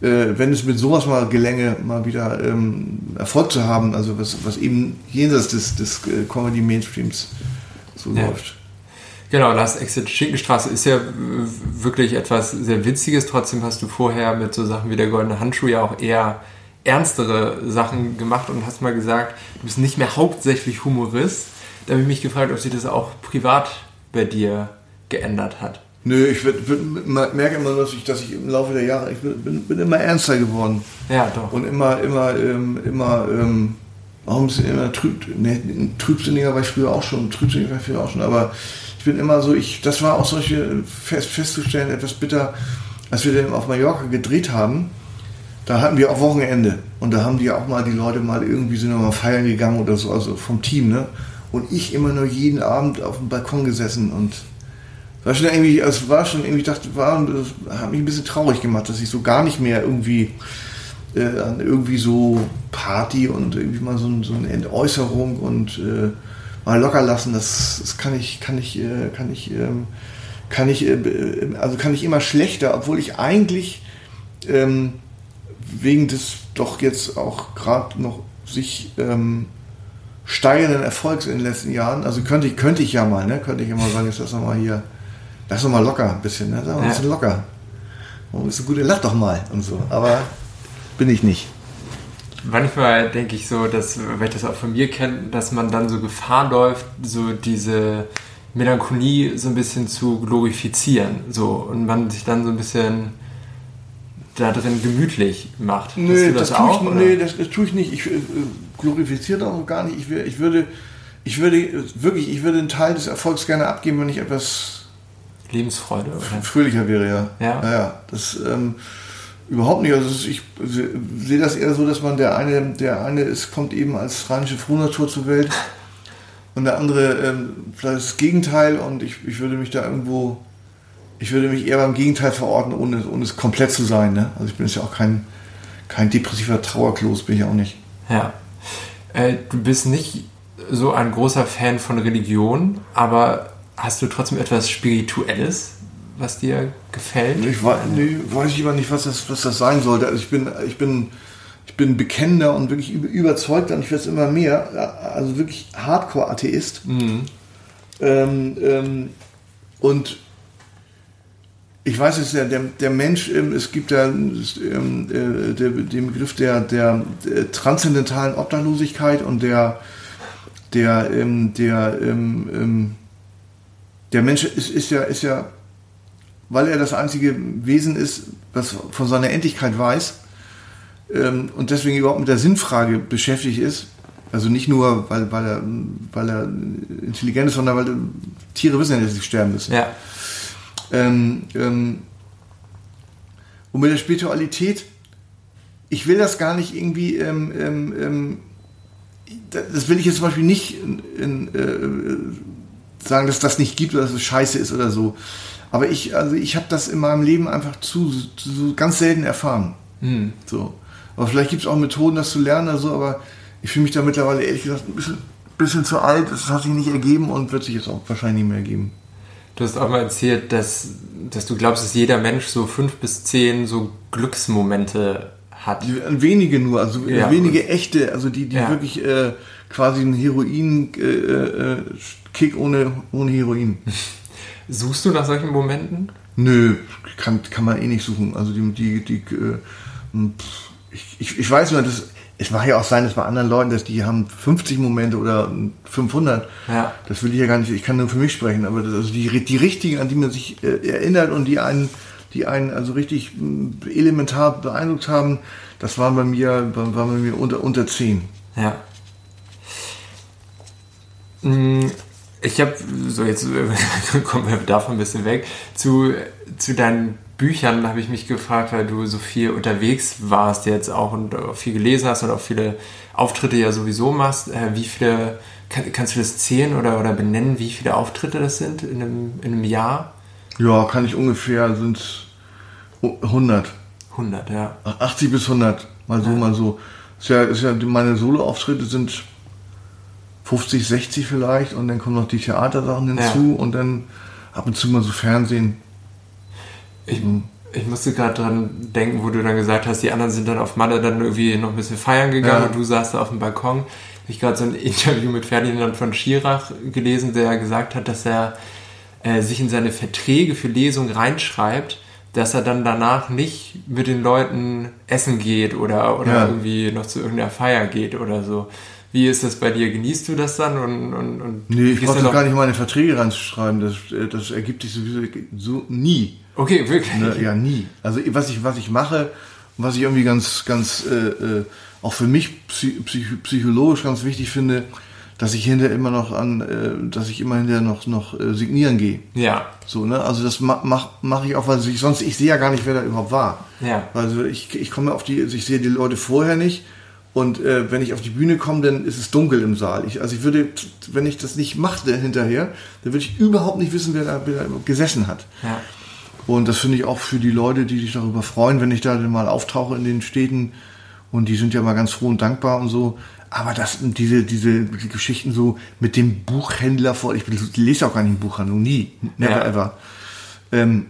wenn es mit sowas mal gelänge, mal wieder ähm, Erfolg zu haben, also was, was eben jenseits des, des Comedy-Mainstreams so ja. läuft. Genau, Last Exit Schinkenstraße ist ja wirklich etwas sehr Witziges. Trotzdem hast du vorher mit so Sachen wie der Goldene Handschuh ja auch eher ernstere Sachen gemacht und hast mal gesagt, du bist nicht mehr hauptsächlich Humorist. Da habe ich mich gefragt, ob sich das auch privat bei dir geändert hat. Nö, ich wird, wird, merke immer, dass ich, dass ich im Laufe der Jahre, ich bin, bin immer ernster geworden. Ja, doch. Und immer, immer, ähm, immer ähm, Warum ist immer trüb, ne, trübsinniger war ich früher auch schon, trübsinniger war ich früher auch schon, aber ich bin immer so, ich, das war auch solche fest, festzustellen, etwas bitter, als wir dann auf Mallorca gedreht haben, da hatten wir auch Wochenende und da haben die auch mal die Leute mal irgendwie sind mal feiern gegangen oder so, also vom Team, ne? und ich immer nur jeden Abend auf dem Balkon gesessen und war schon irgendwie, also war schon irgendwie, dachte, war, das hat mich ein bisschen traurig gemacht, dass ich so gar nicht mehr irgendwie äh, an irgendwie so Party und irgendwie mal so, so eine Entäußerung und äh, mal locker lassen, das, das kann ich, kann ich, äh, kann ich, ähm, kann ich, äh, also kann ich immer schlechter, obwohl ich eigentlich ähm, wegen des doch jetzt auch gerade noch sich ähm, steigenden Erfolgs in den letzten Jahren, also könnte ich, könnte ich ja mal, ne, könnte ich mal sagen, jetzt lass mal hier, lass doch mal locker ein bisschen, ne, sag mal ein bisschen locker. Und oh, ist eine gute, lach doch mal und so, aber bin ich nicht manchmal denke ich so, dass, weil ich das auch von mir kenne, dass man dann so Gefahr läuft, so diese Melancholie so ein bisschen zu glorifizieren. So, und man sich dann so ein bisschen da drin gemütlich macht. Nee, das, das, auch, ich, nee das, das, tue ich nicht. Ich äh, glorifiziere auch gar nicht. Ich, ich, würde, ich würde wirklich, ich würde einen Teil des Erfolgs gerne abgeben, wenn ich etwas Lebensfreude oder? fröhlicher wäre, ja. Ja. ja, ja. Das, ähm, Überhaupt nicht. Also ich sehe das eher so, dass man der eine, der eine ist, kommt eben als rheinische Frohnatur zur Welt und der andere ähm, vielleicht das Gegenteil und ich, ich würde mich da irgendwo, ich würde mich eher beim Gegenteil verorten, ohne, ohne es komplett zu sein. Ne? Also ich bin jetzt ja auch kein, kein depressiver Trauerklos, bin ich auch nicht. Ja. Äh, du bist nicht so ein großer Fan von Religion, aber hast du trotzdem etwas Spirituelles? was dir gefällt? Ich weiß, nee, weiß ich aber nicht, was das, was das sein sollte. Also ich bin, ich bin, ich bin bekennender und wirklich überzeugt und ich werde es immer mehr, also wirklich Hardcore-Atheist. Mhm. Ähm, ähm, und ich weiß es ja, der, der Mensch, ähm, es gibt ja ähm, äh, der, den Begriff der, der, der, transzendentalen Obdachlosigkeit und der, der, ähm, der, ähm, der Mensch ist, ist ja, ist ja weil er das einzige Wesen ist, was von seiner Endlichkeit weiß ähm, und deswegen überhaupt mit der Sinnfrage beschäftigt ist. Also nicht nur, weil, weil, er, weil er intelligent ist, sondern weil Tiere wissen ja, dass sie sterben müssen. Ja. Ähm, ähm, und mit der Spiritualität, ich will das gar nicht irgendwie, ähm, ähm, ähm das will ich jetzt zum Beispiel nicht in, in, äh, sagen, dass das nicht gibt oder dass es scheiße ist oder so. Aber ich, also ich habe das in meinem Leben einfach zu, zu ganz selten erfahren. Mhm. So. Aber vielleicht gibt es auch Methoden, das zu lernen oder so, aber ich fühle mich da mittlerweile ehrlich gesagt ein bisschen, bisschen zu alt. Das hat sich nicht ergeben und wird sich jetzt auch wahrscheinlich nicht mehr ergeben. Du hast auch mal erzählt, dass, dass du glaubst, dass jeder Mensch so fünf bis zehn so Glücksmomente hat. Wenige nur, also ja, wenige echte, also die, die ja. wirklich äh, quasi einen Heroin-Kick äh, äh, ohne, ohne Heroin. Suchst du nach solchen Momenten? Nö, kann, kann man eh nicht suchen. Also die, die, die äh, ich, ich, ich weiß nur, dass es mag ja auch sein, dass bei anderen Leuten, dass die haben 50 Momente oder 500. Ja. Das will ich ja gar nicht, ich kann nur für mich sprechen, aber das, also die, die richtigen, an die man sich äh, erinnert und die einen, die einen also richtig elementar beeindruckt haben, das waren bei mir, waren bei mir unter, unter 10. Ja. Ich habe, so jetzt kommen wir davon ein bisschen weg, zu, zu deinen Büchern habe ich mich gefragt, weil du so viel unterwegs warst jetzt auch und viel gelesen hast und auch viele Auftritte ja sowieso machst. Äh, wie viele, kann, kannst du das zählen oder, oder benennen, wie viele Auftritte das sind in einem, in einem Jahr? Ja, kann ich ungefähr, sind 100. 100, ja. 80 bis 100, mal so, ja. mal so. Ist ja, ist ja, meine Solo-Auftritte sind 50, 60 vielleicht und dann kommen noch die Theatersachen hinzu ja. und dann ab und zu mal so Fernsehen. Ich, ich musste gerade dran denken, wo du dann gesagt hast, die anderen sind dann auf Malle dann irgendwie noch ein bisschen feiern gegangen ja. und du saßt da auf dem Balkon. Ich gerade so ein Interview mit Ferdinand von Schirach gelesen, der gesagt hat, dass er äh, sich in seine Verträge für Lesungen reinschreibt, dass er dann danach nicht mit den Leuten essen geht oder, oder ja. irgendwie noch zu irgendeiner Feier geht oder so. Wie ist das bei dir? Genießt du das dann? Und, und, und nee, ich brauche gar nicht meine Verträge reinzuschreiben. Das, äh, das ergibt sich sowieso so nie. Okay, wirklich? Ne, ja, nie. Also was ich, was ich mache, was ich irgendwie ganz, ganz, äh, äh auch für mich psych psychologisch ganz wichtig finde, dass ich hinterher immer noch an, äh, dass ich immer hinterher noch, noch äh, signieren gehe. Ja. So, ne? Also das mache mach, mach ich auch, weil ich sonst, ich sehe ja gar nicht, wer da überhaupt war. Ja. Also ich, ich komme auf die, also ich sehe die Leute vorher nicht Und äh, wenn ich auf die Bühne komme, dann ist es dunkel im Saal. Ich, also ich würde, wenn ich das nicht machte hinterher, dann würde ich überhaupt nicht wissen, wer da, wer da gesessen hat. Ja. Und das finde ich auch für die Leute, die sich darüber freuen, wenn ich da mal auftauche in den Städten. Und die sind ja mal ganz froh und dankbar und so. Aber das, diese, diese Geschichten so mit dem Buchhändler vor, ich lese auch gar nicht im Buchhandlung, nie, never Ja. ever. Ähm,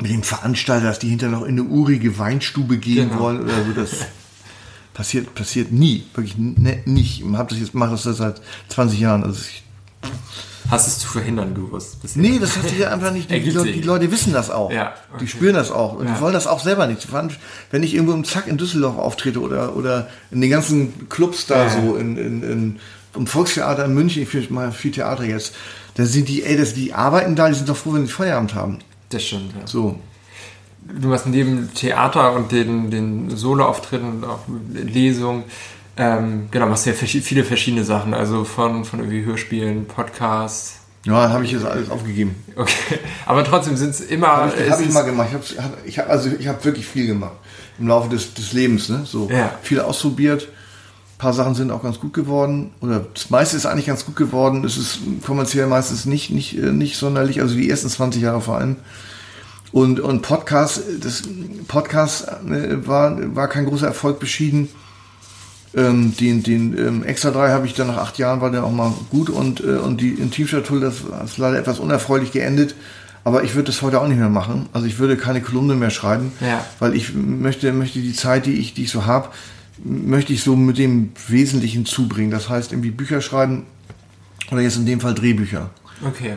mit dem Veranstalter, dass die hinterher noch in eine urige Weinstube gehen Genau. wollen oder so, das passiert, passiert nie, wirklich ne, nicht. Ich hab das jetzt, mache das seit 20 Jahren. Also ich, Hast es zu verhindern gewusst? bisher? nee, das hat sich ja einfach nicht, die, die, Leute, die Leute wissen das auch. Ja, Die okay. spüren das auch und Ja. die wollen das auch selber nicht. Die Wenn ich irgendwo im Zack in Düsseldorf auftrete oder, oder in den ganzen Clubs da Ja. so in, in, in, im Volkstheater in München, ich führe mal viel Theater jetzt, da sind die, ey, das, die arbeiten da, die sind doch froh, wenn sie Feierabend haben. Das stimmt, ja. So. Du machst neben Theater und den, den Soloauftritten und auch Lesungen, ähm, genau, machst ja verschi- viele verschiedene Sachen, also von, von irgendwie Hörspielen, Podcasts. Ja, habe ich jetzt alles aufgegeben. Okay, aber trotzdem sind es immer. Habe ich, hab ich mal gemacht. Ich habe ich hab, also ich hab wirklich viel gemacht im Laufe des, des Lebens. Ne? So Ja. viel ausprobiert. Ein paar Sachen sind auch ganz gut geworden. Oder das meiste ist eigentlich ganz gut geworden. Es ist kommerziell meistens nicht, nicht, äh, nicht sonderlich. Also die ersten 20 Jahre vor allem. Und, und Podcast, das Podcast äh, war, war kein großer Erfolg beschieden. Ähm, den den ähm, Extra 3 habe ich dann nach acht Jahren, war der auch mal gut. Und, äh, und die Intimschatulle, das das ist leider etwas unerfreulich geendet. Aber ich würde das heute auch nicht mehr machen. Also ich würde keine Kolumne mehr schreiben, Ja. weil ich möchte, möchte die Zeit, die ich, die ich so habe, möchte ich so mit dem Wesentlichen zubringen. Das heißt irgendwie Bücher schreiben oder jetzt in dem Fall Drehbücher. Okay.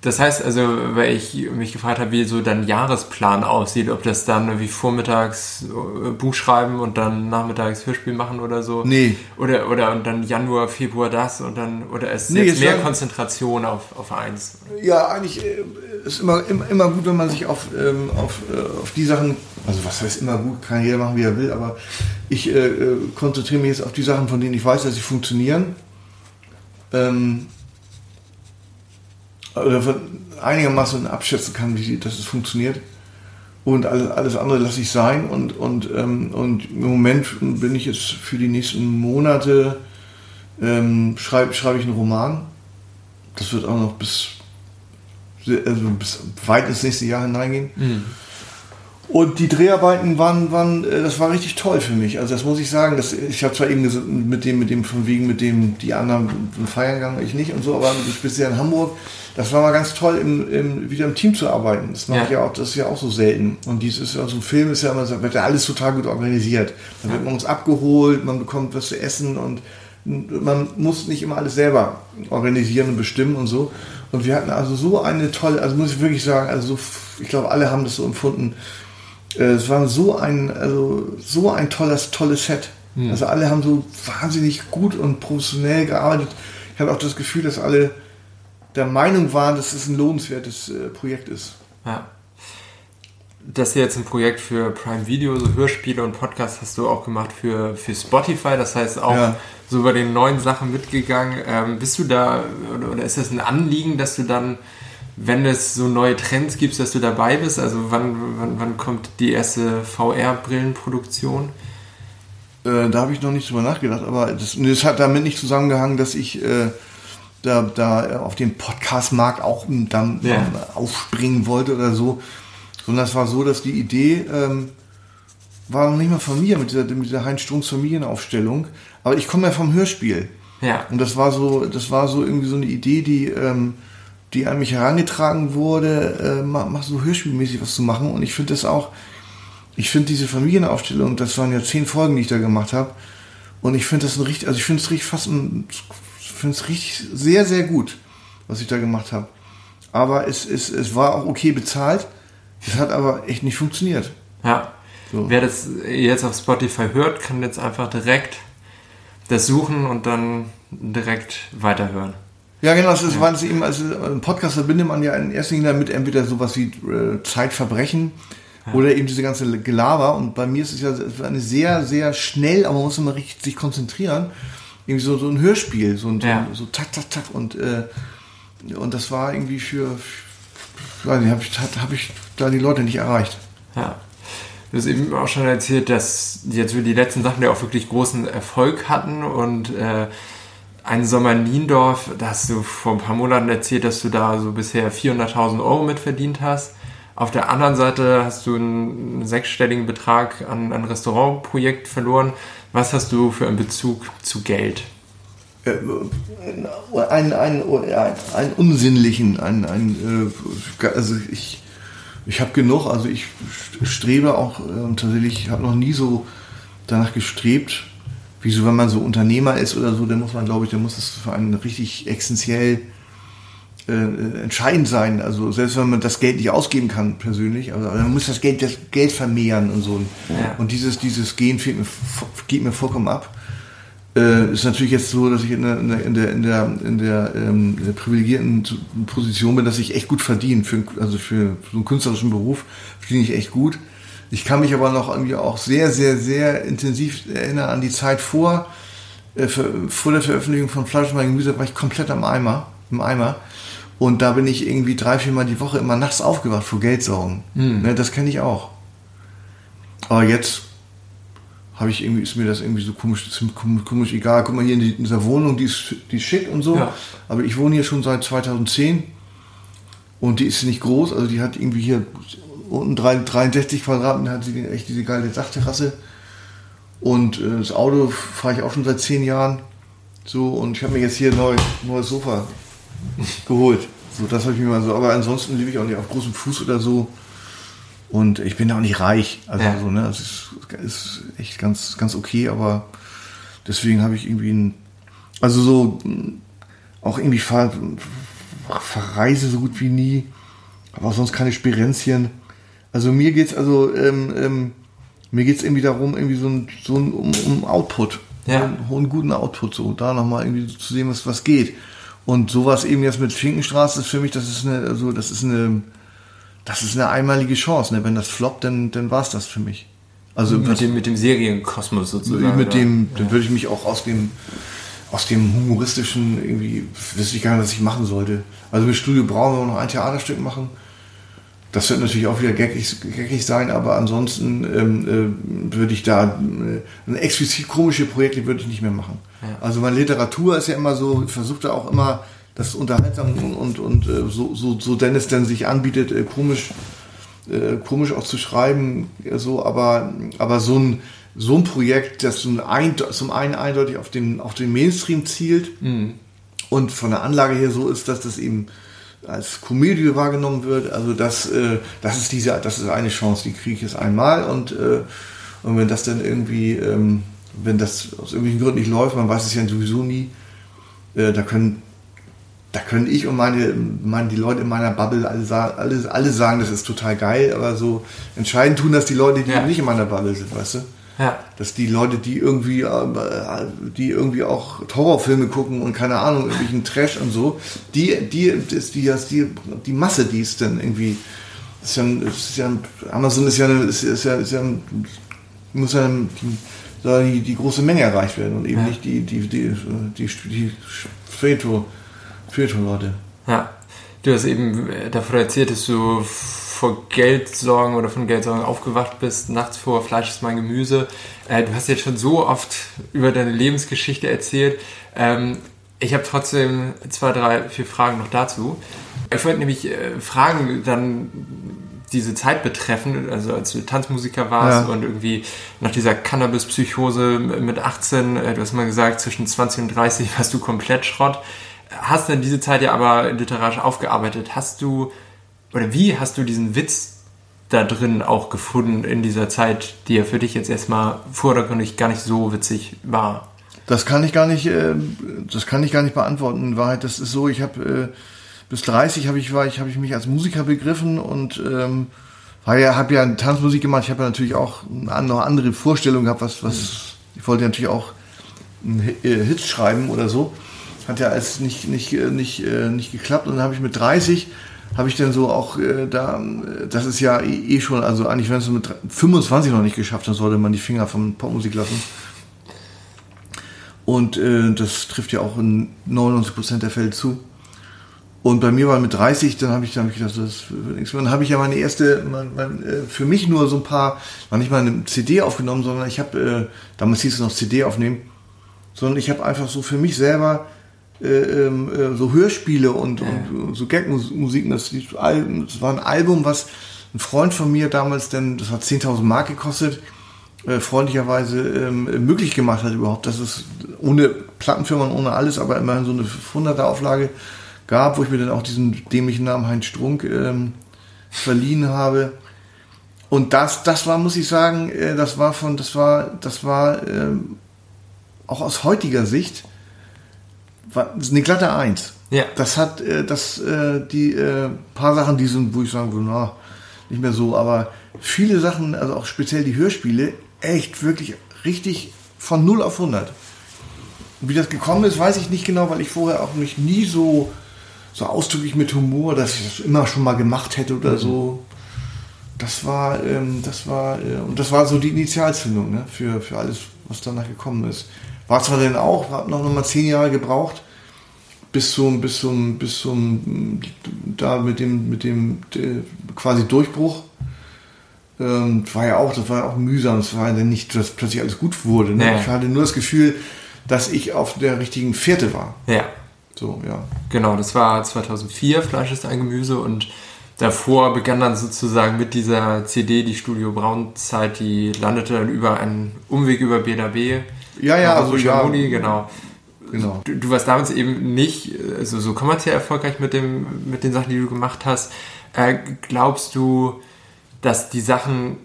Das heißt also, weil ich mich gefragt habe, wie so dein Jahresplan aussieht, ob das dann irgendwie vormittags äh, Buch schreiben und dann nachmittags Hörspiel machen oder so. Nee. Oder, oder und dann Januar, Februar das und dann, oder ist Nee, jetzt mehr sagen- Konzentration auf, auf eins? Ja, eigentlich äh, ist immer, immer, immer gut, wenn man sich auf, ähm, auf, äh, auf die Sachen, also was heißt immer gut, kann jeder machen, wie er will, aber ich äh, äh, konzentriere mich jetzt auf die Sachen, von denen ich weiß, dass sie funktionieren. Ähm, oder von einigermaßen abschätzen kann, wie es funktioniert. Und alles, andere lasse ich sein. Und, und, ähm, und im Moment bin ich jetzt für die nächsten Monate, ähm, schreibe schreibe ich einen Roman. Das wird auch noch bis also bis weit ins nächste Jahr hineingehen. Und die Dreharbeiten waren, waren, äh, das war richtig toll für mich. Also das muss ich sagen. Das, ich habe zwar eben gesagt, mit dem, mit dem von wegen, mit dem die anderen feiern gegangen, ich nicht und so, aber speziell in Hamburg, das war mal ganz toll, im, im, wieder im Team zu arbeiten. Das mache Ja. ich ja auch, das ist ja auch so selten. Und dies ist ja so ein Film ist ja immer, so- wird ja alles total gut organisiert. Dann wird man uns abgeholt, man bekommt was zu essen und man muss nicht immer alles selber organisieren und bestimmen und so. Und wir hatten also so eine tolle, also muss ich wirklich sagen, also so, ich glaube, alle haben das so empfunden. Äh, Es war so ein, also so ein tolles, tolles Set. Also alle haben so wahnsinnig gut und professionell gearbeitet. Ich hatte auch das Gefühl, dass alle der Meinung waren, dass es ein lohnenswertes äh, Projekt ist. Ja. Das ist jetzt ein Projekt für Prime Video, so Hörspiele und Podcasts hast du auch gemacht für, für Spotify. Das heißt auch Ja. so bei den neuen Sachen mitgegangen. Ähm, bist du da oder, ist das ein Anliegen, dass du dann, wenn es so neue Trends gibt, dass du dabei bist? Also wann, wann, wann kommt die erste VR-Brillenproduktion? Äh, da habe ich noch nicht drüber nachgedacht, aber das, das hat damit nicht zusammengehangen, dass ich äh, da, da auf dem Podcast-Markt auch ähm, dann Ja. aufspringen wollte oder so. Sondern es war so, dass die Idee ähm, war noch nicht mal von mir mit dieser, mit dieser Heinz Strunks Familienaufstellung. Aber ich komme ja vom Hörspiel. Ja. Und das war so, das war so irgendwie so eine Idee, die, ähm, die an mich herangetragen wurde, äh, mach, so hörspielmäßig was zu machen. Und ich finde das auch, ich finde diese Familienaufstellung, das waren ja zehn Folgen, die ich da gemacht habe. Und ich finde das ein richtig, also ich finde es richtig fast ein, finde es richtig sehr, sehr gut, was ich da gemacht habe. Aber es, es, es war auch okay bezahlt. Es hat aber echt nicht funktioniert. Ja. So. Wer das jetzt auf Spotify hört, kann jetzt einfach direkt das suchen und dann direkt weiterhören. Ja, genau, das weil es eben, also ein Podcast verbindet man ja in erster Linie damit entweder sowas wie äh, Zeitverbrechen oder eben diese ganze Gelaber. Und bei mir ist es ja eine sehr, sehr schnell, aber man muss immer richtig sich konzentrieren. Irgendwie so, so ein Hörspiel, so, ein, so, Ja. so tak, tak, tak. Und, äh, und das war irgendwie für, für weiß nicht, habe ich, hab ich da die Leute nicht erreicht. Ja. Du hast eben auch schon erzählt, dass jetzt die letzten Sachen ja auch wirklich großen Erfolg hatten und äh, ein Sommer in Niendorf, da hast du vor ein paar Monaten erzählt, dass du da so bisher 400.000 Euro mit verdient hast. Auf der anderen Seite hast du einen sechsstelligen Betrag an ein Restaurantprojekt verloren. Was hast du für einen Bezug zu Geld? Äh, einen, einen, einen unsinnlichen, einen, einen, äh, also ich, ich habe genug, also ich strebe auch äh, tatsächlich, habe noch nie so danach gestrebt, wie so, wenn man so Unternehmer ist oder so, dann muss man, glaube ich, dann muss das für einen richtig essentiell äh, entscheidend sein. Also selbst wenn man das Geld nicht ausgeben kann persönlich, aber man muss das Geld, das Geld vermehren und so. Ja. Und dieses, dieses Gehen fehlt mir, geht mir vollkommen ab. Äh, ist natürlich jetzt so, dass ich in der, in der, in der, in der, in der, ähm, privilegierten Position bin, dass ich echt gut verdiene. Für, also für so einen künstlerischen Beruf verdiene ich echt gut. Ich kann mich aber noch irgendwie auch sehr, sehr, sehr intensiv erinnern an die Zeit vor, äh, für, vor der Veröffentlichung von Fleisch und Gemüse war ich komplett am Eimer, im Eimer. Und da bin ich irgendwie drei, vier Mal die Woche immer nachts aufgewacht vor Geldsorgen. Mhm. Ne, das kenne ich auch. Aber jetzt habe ich irgendwie, ist mir das irgendwie so komisch, komisch, komisch egal. Guck mal hier in, die, in, dieser Wohnung, die ist, die ist schick und so. Ja. Aber ich wohne hier schon seit 2010 und die ist nicht groß. Also die hat irgendwie hier unten 63 Quadratmeter, hat sie echt diese geile Dachterrasse. Und äh, das Auto fahre ich auch schon seit zehn Jahren. So, und ich habe mir jetzt hier ein neu, neues Sofa geholt. So, das habe ich mir mal so. Aber ansonsten lebe ich auch nicht auf großem Fuß oder so. Und ich bin auch nicht reich. Also ja. so, ne, das ist, ist, echt ganz, ganz okay, aber deswegen habe ich irgendwie ein, also so auch irgendwie ver, verreise so gut wie nie, aber sonst keine Spirenzchen. Also mir geht's also ähm, ähm, mir geht's irgendwie darum, irgendwie so ein, so ein um, um Output, ja. einen hohen guten Output, so da nochmal irgendwie zu sehen, was was geht. Und sowas eben jetzt mit Schinkenstraße ist für mich, das ist eine, also das ist eine das ist eine einmalige Chance. Ne? Wenn das floppt, dann, dann war es das für mich. Also mit, dem, mit dem Serienkosmos sozusagen. Mit dem, dann würde ich mich auch aus dem, aus dem humoristischen irgendwie, wüsste ich gar nicht, was ich machen sollte. Also mit Studio Braun wir noch ein Theaterstück machen. Das wird natürlich auch wieder gaggig, gaggig sein, aber ansonsten ähm, äh, würde ich da äh, ein explizit komische Projekte würde ich nicht mehr machen. Ja. Also meine Literatur ist ja immer so, ich versuche da auch immer das unterhaltsam und, und, und äh, so, so, so Dennis dann sich anbietet, äh, komisch, äh, komisch auch zu schreiben, so, aber, aber so ein, so ein Projekt, das zum, ein, zum einen eindeutig auf den, auf den Mainstream zielt mhm. und von der Anlage her so ist, dass das eben als Komödie wahrgenommen wird. Also das, äh, das ist diese, das ist eine Chance, die kriege ich jetzt einmal und, äh, und wenn das dann irgendwie, ähm, wenn das aus irgendwelchen Gründen nicht läuft, man weiß es ja sowieso nie, äh, da können da können ich und meine, meine, die Leute in meiner Bubble alle, alle, alle sagen, das ist total geil, aber so entscheidend tun das die Leute, die ja. nicht in meiner Bubble sind, weißt du? Ja. Dass die Leute, die irgendwie, äh, die irgendwie auch Horrorfilme gucken und keine Ahnung, irgendwelchen Trash und so, die, die, ist die, die, die Masse, die ist dann irgendwie, ist ja, ist ja, Amazon ist ja, ist, ist ja, ist ja, muss ja die, die große Menge erreicht werden und eben ja. nicht die, die, die, die, die, die Feto. Für schon Leute. Ja. Du hast eben davon erzählt, dass du vor Geldsorgen oder von Geldsorgen aufgewacht bist, nachts vor Fleisch ist mein Gemüse. Äh, du hast jetzt schon so oft über deine Lebensgeschichte erzählt. Ähm, ich habe trotzdem zwei, drei, vier Fragen noch dazu. Ich wollte nämlich äh, fragen, dann diese Zeit betreffen, also als du Tanzmusiker warst ja. und irgendwie nach dieser Cannabis-Psychose mit 18, äh, du hast mal gesagt, zwischen 20 und 30 warst du komplett Schrott hast dann diese Zeit ja aber literarisch aufgearbeitet. Hast du, oder wie hast du diesen Witz da drin auch gefunden in dieser Zeit, die ja für dich jetzt erstmal vordergründig gar nicht so witzig war? Das kann ich gar nicht, äh, das kann ich gar nicht beantworten. In Wahrheit, das ist so, ich habe äh, bis 30 habe ich, ich, habe ich mich als Musiker begriffen und ähm, ja, habe ja Tanzmusik gemacht. Ich habe ja natürlich auch noch andere Vorstellungen gehabt, was, was, ich wollte natürlich auch einen äh, Hit schreiben oder so hat ja alles nicht, nicht, nicht, nicht geklappt. Und dann habe ich mit 30, habe ich dann so auch äh, da, das ist ja eh, eh schon, also eigentlich, wenn es mit 25 noch nicht geschafft, dann sollte man die Finger von Popmusik lassen. Und äh, das trifft ja auch in 99% der Fälle zu. Und bei mir war mit 30, dann habe ich, dann hab ich gedacht, das wird nichts mehr. Dann habe ich ja meine erste, mein, mein, äh, für mich nur so ein paar, war nicht mal eine CD aufgenommen, sondern ich habe, äh, damals hieß es noch CD aufnehmen, sondern ich habe einfach so für mich selber äh, äh, so Hörspiele und, ja. und so Gagmusiken. Das, das war ein Album, was ein Freund von mir damals, denn das hat 10.000 Mark gekostet, äh, freundlicherweise ähm, möglich gemacht hat überhaupt, dass es ohne Plattenfirma und ohne alles, aber immerhin so eine 500er Auflage gab, wo ich mir dann auch diesen dämlichen Namen Heinz Strunk ähm, verliehen habe. Und das, das war, muss ich sagen, äh, das war von, das war, das war ähm, auch aus heutiger Sicht war eine glatte Eins. Ja. Das hat, äh, das, äh, die äh, paar Sachen, die sind, wo ich sagen würde, na, nicht mehr so, aber viele Sachen, also auch speziell die Hörspiele, echt wirklich richtig von 0 auf 100. Und wie das gekommen ist, weiß ich nicht genau, weil ich vorher auch mich nie so so ausdrücklich mit Humor, dass ich das immer schon mal gemacht hätte oder mhm. so. Das war, ähm, das war, äh, und das war so die Initialzündung ne, für, für alles, was danach gekommen ist. War zwar dann auch, hat noch mal zehn Jahre gebraucht, bis zum, bis zum, bis zum, da mit dem, mit dem quasi Durchbruch. Ähm, war ja auch, das war ja auch mühsam. Es war ja nicht, dass plötzlich alles gut wurde. Ne? Nee. Ich hatte nur das Gefühl, dass ich auf der richtigen Fährte war. Ja. So, ja. Genau, das war 2004, Fleisch ist ein Gemüse und davor begann dann sozusagen mit dieser CD die Studio Braun Zeit, die landete dann über einen Umweg über BNB. Ja, ja, also ja. Moni, genau. Genau. Du, du, warst damals eben nicht also so kommerziell erfolgreich mit, dem, mit den Sachen, die du gemacht hast. Äh, glaubst du, dass die Sachen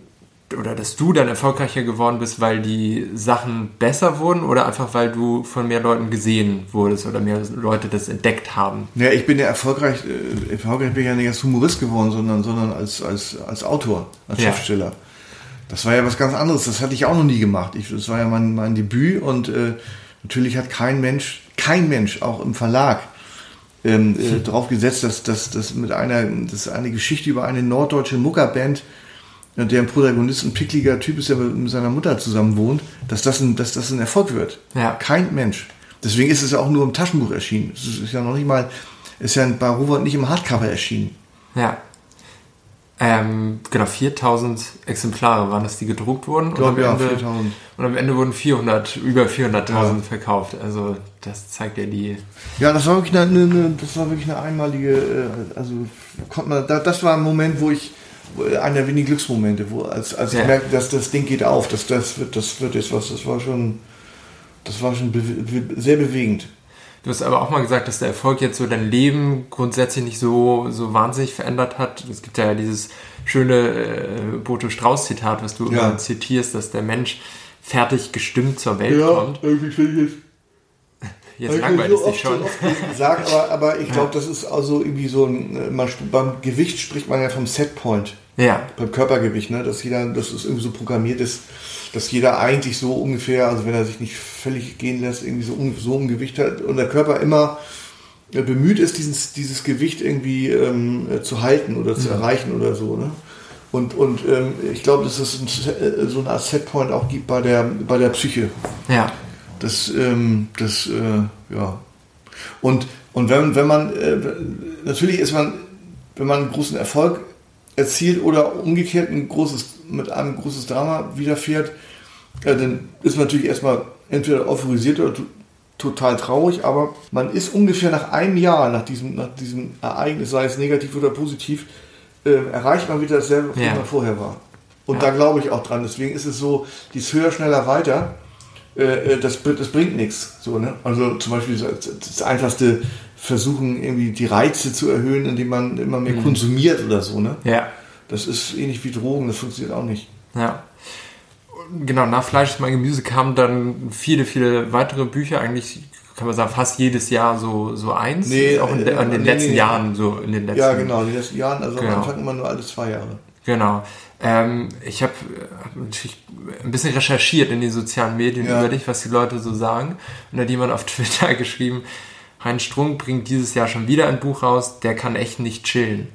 oder dass du dann erfolgreicher geworden bist, weil die Sachen besser wurden oder einfach weil du von mehr Leuten gesehen wurdest oder mehr Leute das entdeckt haben? Ja, ich bin ja erfolgreich, äh, erfolgreich bin ich ja nicht als Humorist geworden, sondern, sondern als, als, als Autor, als ja. Schriftsteller. Das war ja was ganz anderes, das hatte ich auch noch nie gemacht. Ich, das war ja mein, mein Debüt und äh, natürlich hat kein Mensch, kein Mensch, auch im Verlag, ähm, äh, drauf gesetzt, dass, dass, dass mit einer, dass eine Geschichte über eine norddeutsche Muckerband deren Protagonist ein pickliger Typ ist, der mit seiner Mutter zusammen wohnt, dass das ein, dass das ein Erfolg wird. Ja. Kein Mensch. Deswegen ist es ja auch nur im Taschenbuch erschienen. Es ist ja noch nicht mal, ist ja bei Robert nicht im Hardcover erschienen. Ja. Ähm, genau, 4000 Exemplare waren das, die gedruckt wurden. Ich glaube, ja, Ende, 4000. Und am Ende wurden 400, über 400.000 ja. verkauft. Also, das zeigt ja die. Ja, das war wirklich eine, eine das war wirklich eine einmalige, äh, also, konnte man, das war ein Moment, wo ich, einer der wenigen Glücksmomente, wo als, als ja. ich merkte, dass das Ding geht auf, dass das wird, das wird jetzt was, das war schon, das war schon be sehr bewegend. Du hast aber auch mal gesagt, dass der Erfolg jetzt so dein Leben grundsätzlich nicht so, so wahnsinnig verändert hat. Es gibt ja dieses schöne äh, Boto Strauß-Zitat, was du ja. immer zitierst, dass der Mensch fertig gestimmt zur Welt ja, kommt. Irgendwie finde ich Jetzt langweilt es dich schon. gesagt, aber, aber ich glaube, das ist also irgendwie so ein, äh, man, beim Gewicht spricht man ja vom Setpoint. Ja. Beim Körpergewicht, ne? Dass jeder, dass es irgendwie so programmiert ist, dass jeder eigentlich so ungefähr, also wenn er sich nicht völlig gehen lässt, irgendwie so, so ein Gewicht hat und der Körper immer äh, bemüht ist, dieses, dieses Gewicht irgendwie ähm, äh, zu halten oder zu mhm. erreichen oder so, ne? Und, und ähm, ich glaube, dass es ein, so eine Art Setpoint auch gibt bei der, bei der Psyche. Ja. Das, ähm, das, äh, ja. Und, und wenn, wenn man, äh, natürlich ist man, wenn man einen großen Erfolg erzielt oder umgekehrt ein großes, mit einem großes Drama widerfährt, äh, dann ist man natürlich erstmal entweder euphorisiert oder total traurig, aber man ist ungefähr nach einem Jahr nach diesem, nach diesem Ereignis, sei es negativ oder positiv, äh, erreicht man wieder dasselbe, was ja. man vorher war. Und ja. da glaube ich auch dran. Deswegen ist es so, dies höher, schneller, weiter äh, äh, das, das bringt nichts. So, ne? Also zum Beispiel das einfachste versuchen, irgendwie die Reize zu erhöhen, indem man immer mehr mhm. konsumiert oder so. Ne? Ja. Das ist ähnlich wie Drogen, das funktioniert auch nicht. Ja. Genau, nach Fleisch ist mein Gemüse kamen dann viele, viele weitere Bücher, eigentlich kann man sagen, fast jedes Jahr so, so eins. Nee, auch in, äh, in den nee, letzten nee, Jahren, so in den letzten Ja, genau, in den letzten Jahren, also genau. am Anfang immer nur alle zwei Jahre. Genau. Ähm, ich habe hab natürlich ein bisschen recherchiert in den sozialen Medien ja. über dich, was die Leute so sagen. Und da hat jemand auf Twitter geschrieben, Heinz Strunk bringt dieses Jahr schon wieder ein Buch raus, der kann echt nicht chillen.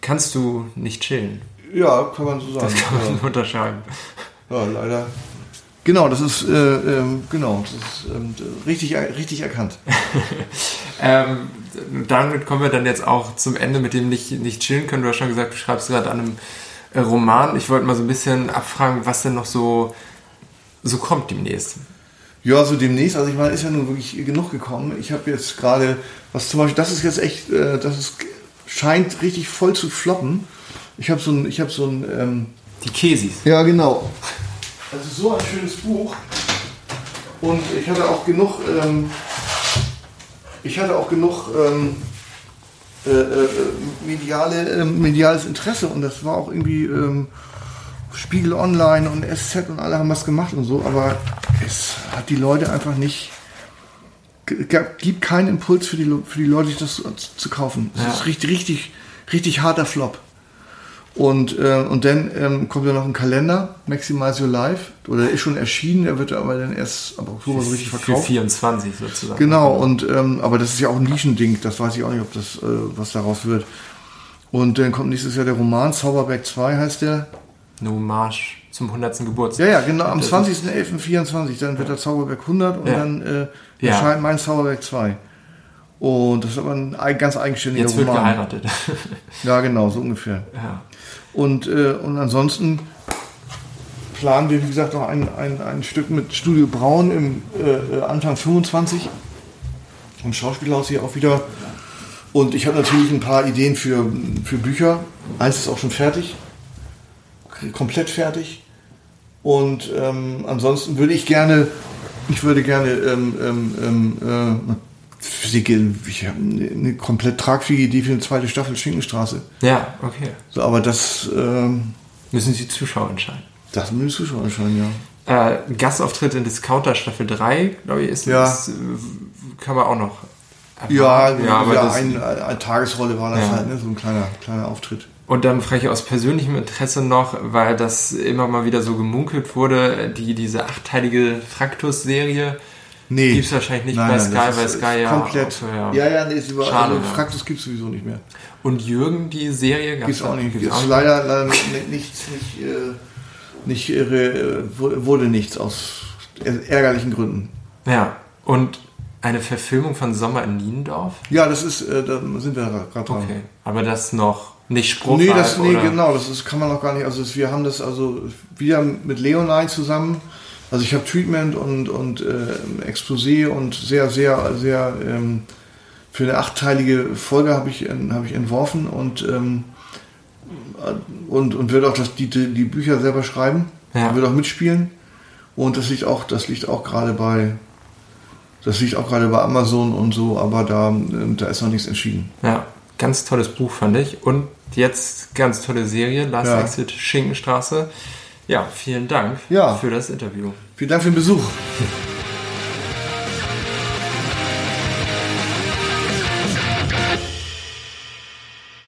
Kannst du nicht chillen? Ja, kann man so sagen. Das kann man ja. unterschreiben. Ja, leider. Genau, das ist, äh, ähm, genau, das ist ähm, richtig, richtig erkannt. Ähm, damit kommen wir dann jetzt auch zum Ende mit dem nicht, nicht chillen können. Du hast schon gesagt, du schreibst gerade an einem äh, Roman. Ich wollte mal so ein bisschen abfragen, was denn noch so, so kommt demnächst. Ja, so demnächst. Also ich meine, ist ja nun wirklich genug gekommen. Ich habe jetzt gerade, was zum Beispiel, das ist jetzt echt, äh, das ist, scheint richtig voll zu floppen. Ich habe so ein, ich habe so ein, ähm, die Kesis. Ja, genau. Ist so ein schönes Buch. Und ich hatte auch genug, ähm, ich hatte auch genug ähm, äh, äh, mediale, äh, mediales Interesse und das war auch irgendwie ähm, Spiegel Online und SZ und alle haben was gemacht und so, aber es hat die Leute einfach nicht, gibt keinen Impuls für die, für die Leute, das zu, kaufen. Es ja. ist richtig, richtig, richtig harter Flop. Und, äh, und dann ähm, kommt ja noch ein Kalender, Maximize Your Life, oder ist schon erschienen, der wird aber dann erst ab Oktober so richtig verkauft. Für 24 sozusagen. Genau, und ähm, aber das ist ja auch ein Nischending, das weiß ich auch nicht, ob das, äh, was daraus wird. Und dann kommt nächstes Jahr der Roman, Zauberberg 2 heißt der. No Marsch zum 100. Geburtstag. Ja, ja, genau, am 20.11.24, dann wird der Zauberberg 100 und ja. dann äh, erscheint ja. mein Zauberberg 2. Und das ist aber ein ganz eigenständiger Jetzt wird Roman. geheiratet. ja, genau, so ungefähr. Ja. Und, äh, und ansonsten planen wir, wie gesagt, noch ein, ein, ein Stück mit Studio Braun im äh, Anfang 25 im Schauspielhaus hier auch wieder. Und ich habe natürlich ein paar Ideen für, für Bücher. Eins ist auch schon fertig, komplett fertig. Und ähm, ansonsten würde ich gerne, ich würde gerne ähm, ähm, ähm äh, ich habe eine komplett tragfähige Idee für eine zweite Staffel Schinkenstraße. Ja, okay. So, aber das ähm, müssen die Zuschauer entscheiden. Das müssen die Zuschauer entscheiden, ja. Äh, Gastauftritt in Discounter Staffel 3, glaube ich, ist ja. das, äh, kann man auch noch. Erfahren. Ja, ja, aber ja, ein, eine Tagesrolle war das ja. halt, ne? so ein kleiner, kleiner Auftritt. Und dann frage ich aus persönlichem Interesse noch, weil das immer mal wieder so gemunkelt wurde, die, diese achteilige Fraktus-Serie, Nee. Gibt es wahrscheinlich nicht nein, bei Sky, bei Sky ja. Komplett. So, ja. ja, ja, nee, ist überall. Schade, also, Fraktus gibt es sowieso nicht mehr. Und Jürgen, die Serie? Gibt es auch nicht. Gibt's auch leider, leider nicht, nichts, nicht, äh, nicht, äh, wurde nichts aus ärgerlichen Gründen. Ja, und eine Verfilmung von Sommer in Niendorf? Ja, das ist, äh, da sind wir gerade dran. Okay, aber das noch nicht spruchreif, Nee, das, nee genau, das ist, kann man noch gar nicht, also wir haben das also wieder mit Leonine zusammen also ich habe Treatment und, und äh, Exposé und sehr, sehr, sehr ähm, für eine achtteilige Folge habe ich, hab ich entworfen und, ähm, und, und werde auch das, die, die Bücher selber schreiben. Ja. Wird auch mitspielen. Und das liegt auch, das liegt auch gerade bei, das liegt auch gerade bei Amazon und so, aber da, ähm, da ist noch nichts entschieden. Ja, ganz tolles Buch fand ich. Und jetzt ganz tolle Serie, Last ja. Exit Schinkenstraße. Ja, vielen Dank ja. für das Interview. Vielen Dank für den Besuch.